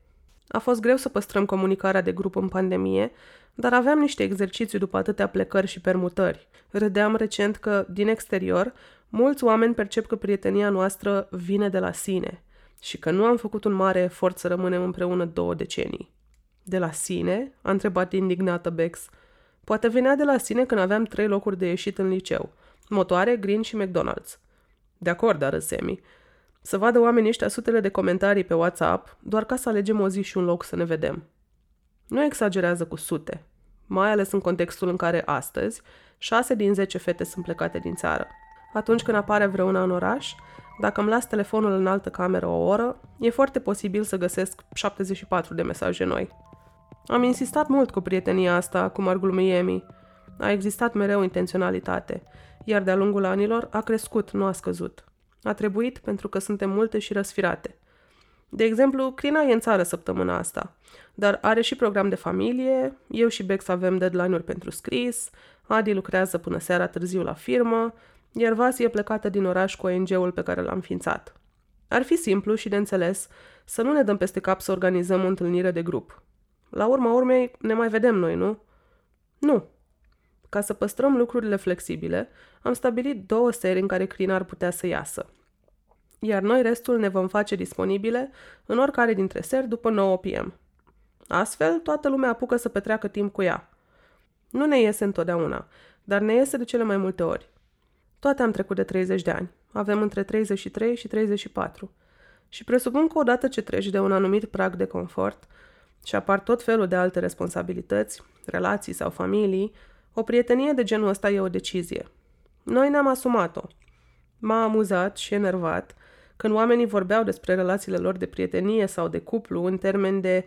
A fost greu să păstrăm comunicarea de grup în pandemie, dar aveam niște exerciții după atâtea plecări și permutări. Râdeam recent că, din exterior, mulți oameni percep că prietenia noastră vine de la sine și că nu am făcut un mare efort să rămânem împreună două decenii. De la sine? a întrebat indignată Bex. Poate venea de la sine când aveam trei locuri de ieșit în liceu. Motoare, Green și McDonald's. De acord, a râs Amy. Să vadă oamenii ăștia sutele de comentarii pe WhatsApp, doar ca să alegem o zi și un loc să ne vedem. Nu exagerează cu sute, mai ales în contextul în care astăzi, șase din zece fete sunt plecate din țară. Atunci când apare vreuna în oraș, dacă îmi las telefonul în altă cameră o oră, e foarte posibil să găsesc 74 de mesaje noi. Am insistat mult cu prietenia asta, cum ar glumi Emi. A existat mereu intenționalitate, iar de-a lungul anilor a crescut, nu a scăzut. A trebuit pentru că suntem multe și răsfirate. De exemplu, Crina e în țară săptămâna asta, dar are și program de familie, eu și Bex avem deadline-uri pentru scris, Adi lucrează până seara târziu la firmă, iar Vasi e plecată din oraș cu ONG-ul pe care l-am ființat. Ar fi simplu și de înțeles să nu ne dăm peste cap să organizăm o întâlnire de grup. La urma urmei, ne mai vedem noi, nu? Nu. Ca să păstrăm lucrurile flexibile, am stabilit două serii în care Crina ar putea să iasă. Iar noi restul ne vom face disponibile în oricare dintre seri după 9 p.m. Astfel, toată lumea apucă să petreacă timp cu ea. Nu ne iese întotdeauna, dar ne iese de cele mai multe ori. Toate am trecut de 30 de ani. Avem între 33 și 34. Și presupun că odată ce treci de un anumit prag de confort și apar tot felul de alte responsabilități, relații sau familii, o prietenie de genul ăsta e o decizie. Noi ne-am asumat-o. M-a amuzat și enervat când oamenii vorbeau despre relațiile lor de prietenie sau de cuplu în termen de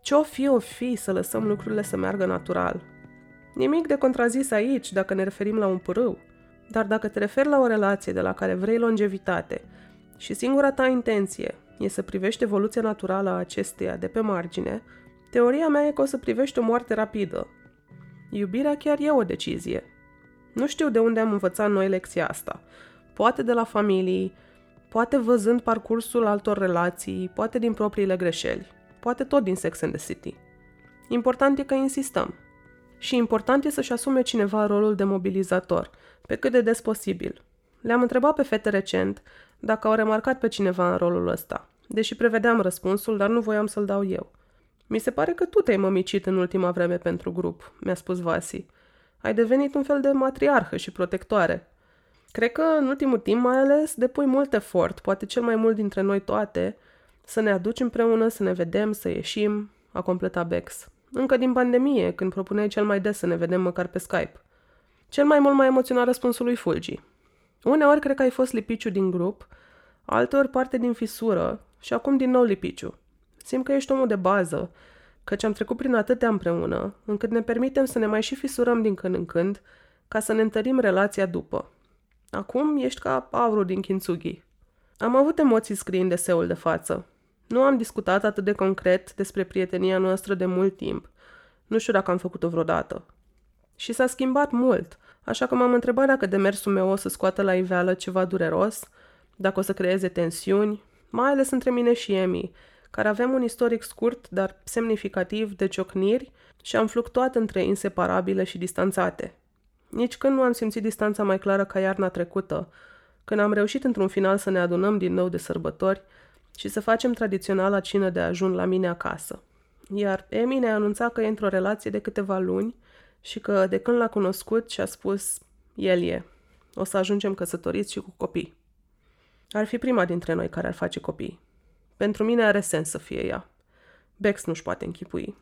ce-o fi, o fi să lăsăm lucrurile să meargă natural. Nimic de contrazis aici dacă ne referim la un pârâu. Dar dacă te referi la o relație de la care vrei longevitate și singura ta intenție e să privești evoluția naturală a acesteia de pe margine, teoria mea e că o să privești o moarte rapidă. Iubirea chiar e o decizie. Nu știu de unde am învățat noi lecția asta. Poate de la familii, poate văzând parcursul altor relații, poate din propriile greșeli, poate tot din Sex and the City. Important e că insistăm. Și important e să-și asume cineva rolul de mobilizator, pe cât de des posibil. Le-am întrebat pe fete recent dacă au remarcat pe cineva în rolul ăsta, deși prevedeam răspunsul, dar nu voiam să-l dau eu. Mi se pare că tu te-ai mămicit în ultima vreme pentru grup, mi-a spus Vasi. Ai devenit un fel de matriarhă și protectoare. Cred că în ultimul timp mai ales depui mult efort, poate cel mai mult dintre noi toate, să ne aduci împreună, să ne vedem, să ieșim, a completat Bex. Încă din pandemie, când propuneai cel mai des să ne vedem măcar pe Skype. Cel mai mult m-a emoționat răspunsul lui Fulgi. Uneori cred că ai fost lipiciu din grup, alteori parte din fisură și acum din nou lipiciu. Simt că ești omul de bază, căci am trecut prin atâtea împreună, încât ne permitem să ne mai și fisurăm din când în când, ca să ne întărim relația după. Acum ești ca aurul din Kintsugi. Am avut emoții scriind deseul de față. Nu am discutat atât de concret despre prietenia noastră de mult timp. Nu știu dacă am făcut-o vreodată. Și s-a schimbat mult, așa că m-am întrebat dacă demersul meu o să scoată la iveală ceva dureros, dacă o să creeze tensiuni, mai ales între mine și Emi, care aveam un istoric scurt, dar semnificativ de ciocniri și am fluctuat între inseparabile și distanțate. Nici când nu am simțit distanța mai clară ca iarna trecută, când am reușit într-un final să ne adunăm din nou de sărbători și să facem tradiționala cină de ajun la mine acasă. Iar Emi ne-a anunțat că e într-o relație de câteva luni și că de când l-a cunoscut și-a spus, el e, o să ajungem căsătoriți și cu copii. Ar fi prima dintre noi care ar face copii. Pentru mine are sens să fie ea. Bex nu-și poate închipui.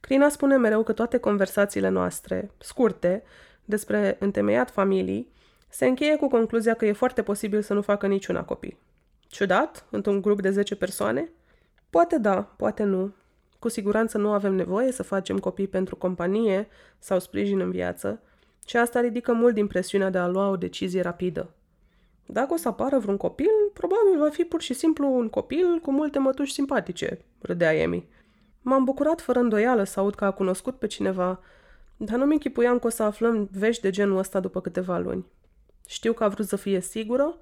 Crina spune mereu că toate conversațiile noastre, scurte, despre întemeiat familii, se încheie cu concluzia că e foarte posibil să nu facă niciuna copii. Ciudat? Într-un grup de 10 persoane? Poate da, poate nu. Cu siguranță nu avem nevoie să facem copii pentru companie sau sprijin în viață, și asta ridică mult din presiunea de a lua o decizie rapidă. Dacă o să apară vreun copil, probabil va fi pur și simplu un copil cu multe mătuși simpatice, râdea Emi. M-am bucurat fără îndoială să aud că a cunoscut pe cineva, dar nu-mi închipuiam că o să aflăm vești de genul ăsta după câteva luni. Știu că a vrut să fie sigură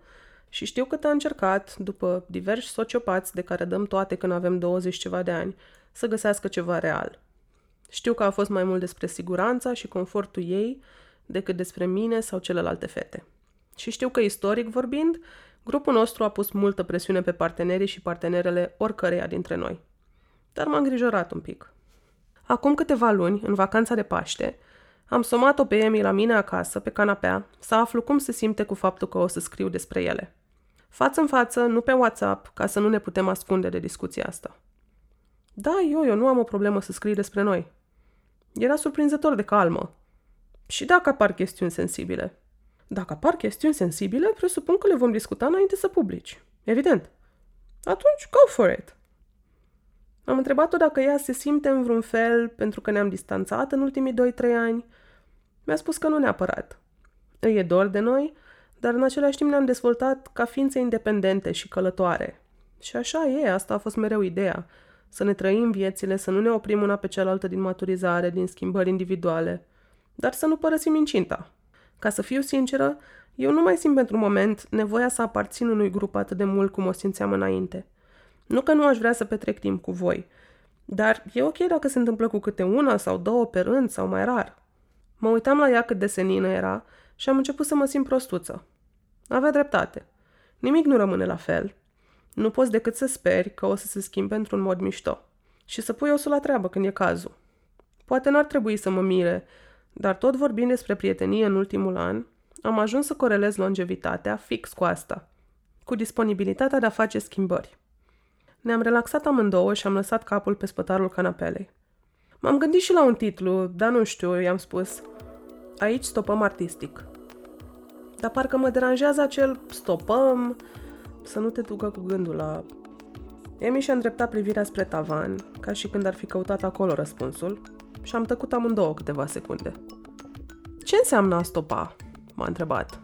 și știu că a încercat, după diversi sociopați de care dăm toate când avem 20 ceva de ani, să găsească ceva real. Știu că a fost mai mult despre siguranța și confortul ei decât despre mine sau celelalte fete. Și știu că, istoric vorbind, grupul nostru a pus multă presiune pe partenerii și partenerele oricăreia dintre noi. Dar m-a îngrijorat un pic. Acum câteva luni, în vacanța de Paște, am somat-o pe Emi la mine acasă, pe canapea, să aflu cum se simte cu faptul că o să scriu despre ele. Față în față, nu pe WhatsApp, ca să nu ne putem ascunde de discuția asta. Da, eu, eu nu am o problemă să scriu despre noi. Era surprinzător de calmă. Și dacă apar chestiuni sensibile. Dacă apar chestiuni sensibile, presupun că le vom discuta înainte să publici. Evident. Atunci, go for it. Am întrebat-o dacă ea se simte în vreun fel pentru că ne-am distanțat în ultimii 2-3 ani. Mi-a spus că nu neapărat. Îi e dor de noi, dar în același timp ne-am dezvoltat ca ființe independente și călătoare. Și așa e, asta a fost mereu ideea. Să ne trăim viețile, să nu ne oprim una pe cealaltă din maturizare, din schimbări individuale, dar să nu părăsim incinta. Ca să fiu sinceră, eu nu mai simt pentru moment nevoia să aparțin unui grup atât de mult cum o simțeam înainte. Nu că nu aș vrea să petrec timp cu voi, dar e ok dacă se întâmplă cu câte una sau două pe rând sau mai rar. Mă uitam la ea cât de senină era și am început să mă simt prostuță. Avea dreptate. Nimic nu rămâne la fel. Nu poți decât să speri că o să se schimbe într-un mod mișto și să pui osul la treabă când e cazul. Poate n-ar trebui să mă mire, dar tot vorbind despre prietenie în ultimul an, am ajuns să corelez longevitatea fix cu asta, cu disponibilitatea de a face schimbări. Ne-am relaxat amândouă și am lăsat capul pe spătarul canapelei. M-am gândit și la un titlu, dar nu știu, i-am spus. Aici stopăm artistic. Dar parcă mă deranjează acel stopăm, să nu te ducă cu gândul la... Emi și-a îndreptat privirea spre tavan, ca și când ar fi căutat acolo răspunsul, și am tăcut amândouă câteva secunde. Ce înseamnă a stopa? m-a întrebat.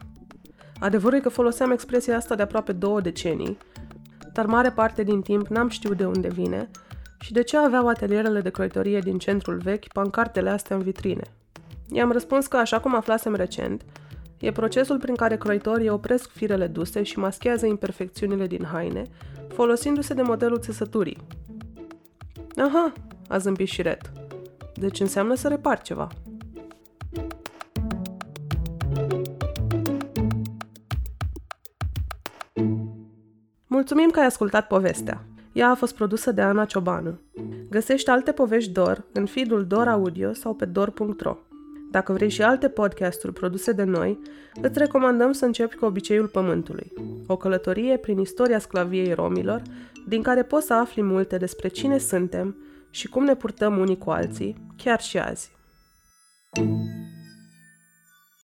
Adevărul e că foloseam expresia asta de aproape două decenii, dar mare parte din timp n-am știut de unde vine și de ce aveau atelierele de croitorie din centrul vechi pancartele astea în vitrine. I-am răspuns că, așa cum aflasem recent, e procesul prin care croitorii opresc firele duse și maschează imperfecțiunile din haine, folosindu-se de modelul țesăturii. Aha, a zâmbit și Red. Deci înseamnă să repar ceva. Mulțumim că ai ascultat povestea. Ea a fost produsă de Ana Ciobanu. Găsești alte povești Dor în feed-ul Dor Audio sau pe dor.ro. Dacă vrei și alte podcasturi produse de noi, îți recomandăm să începi cu Obiceiul Pământului, o călătorie prin istoria sclaviei romilor, din care poți să afli multe despre cine suntem și cum ne purtăm unii cu alții, chiar și azi. thank you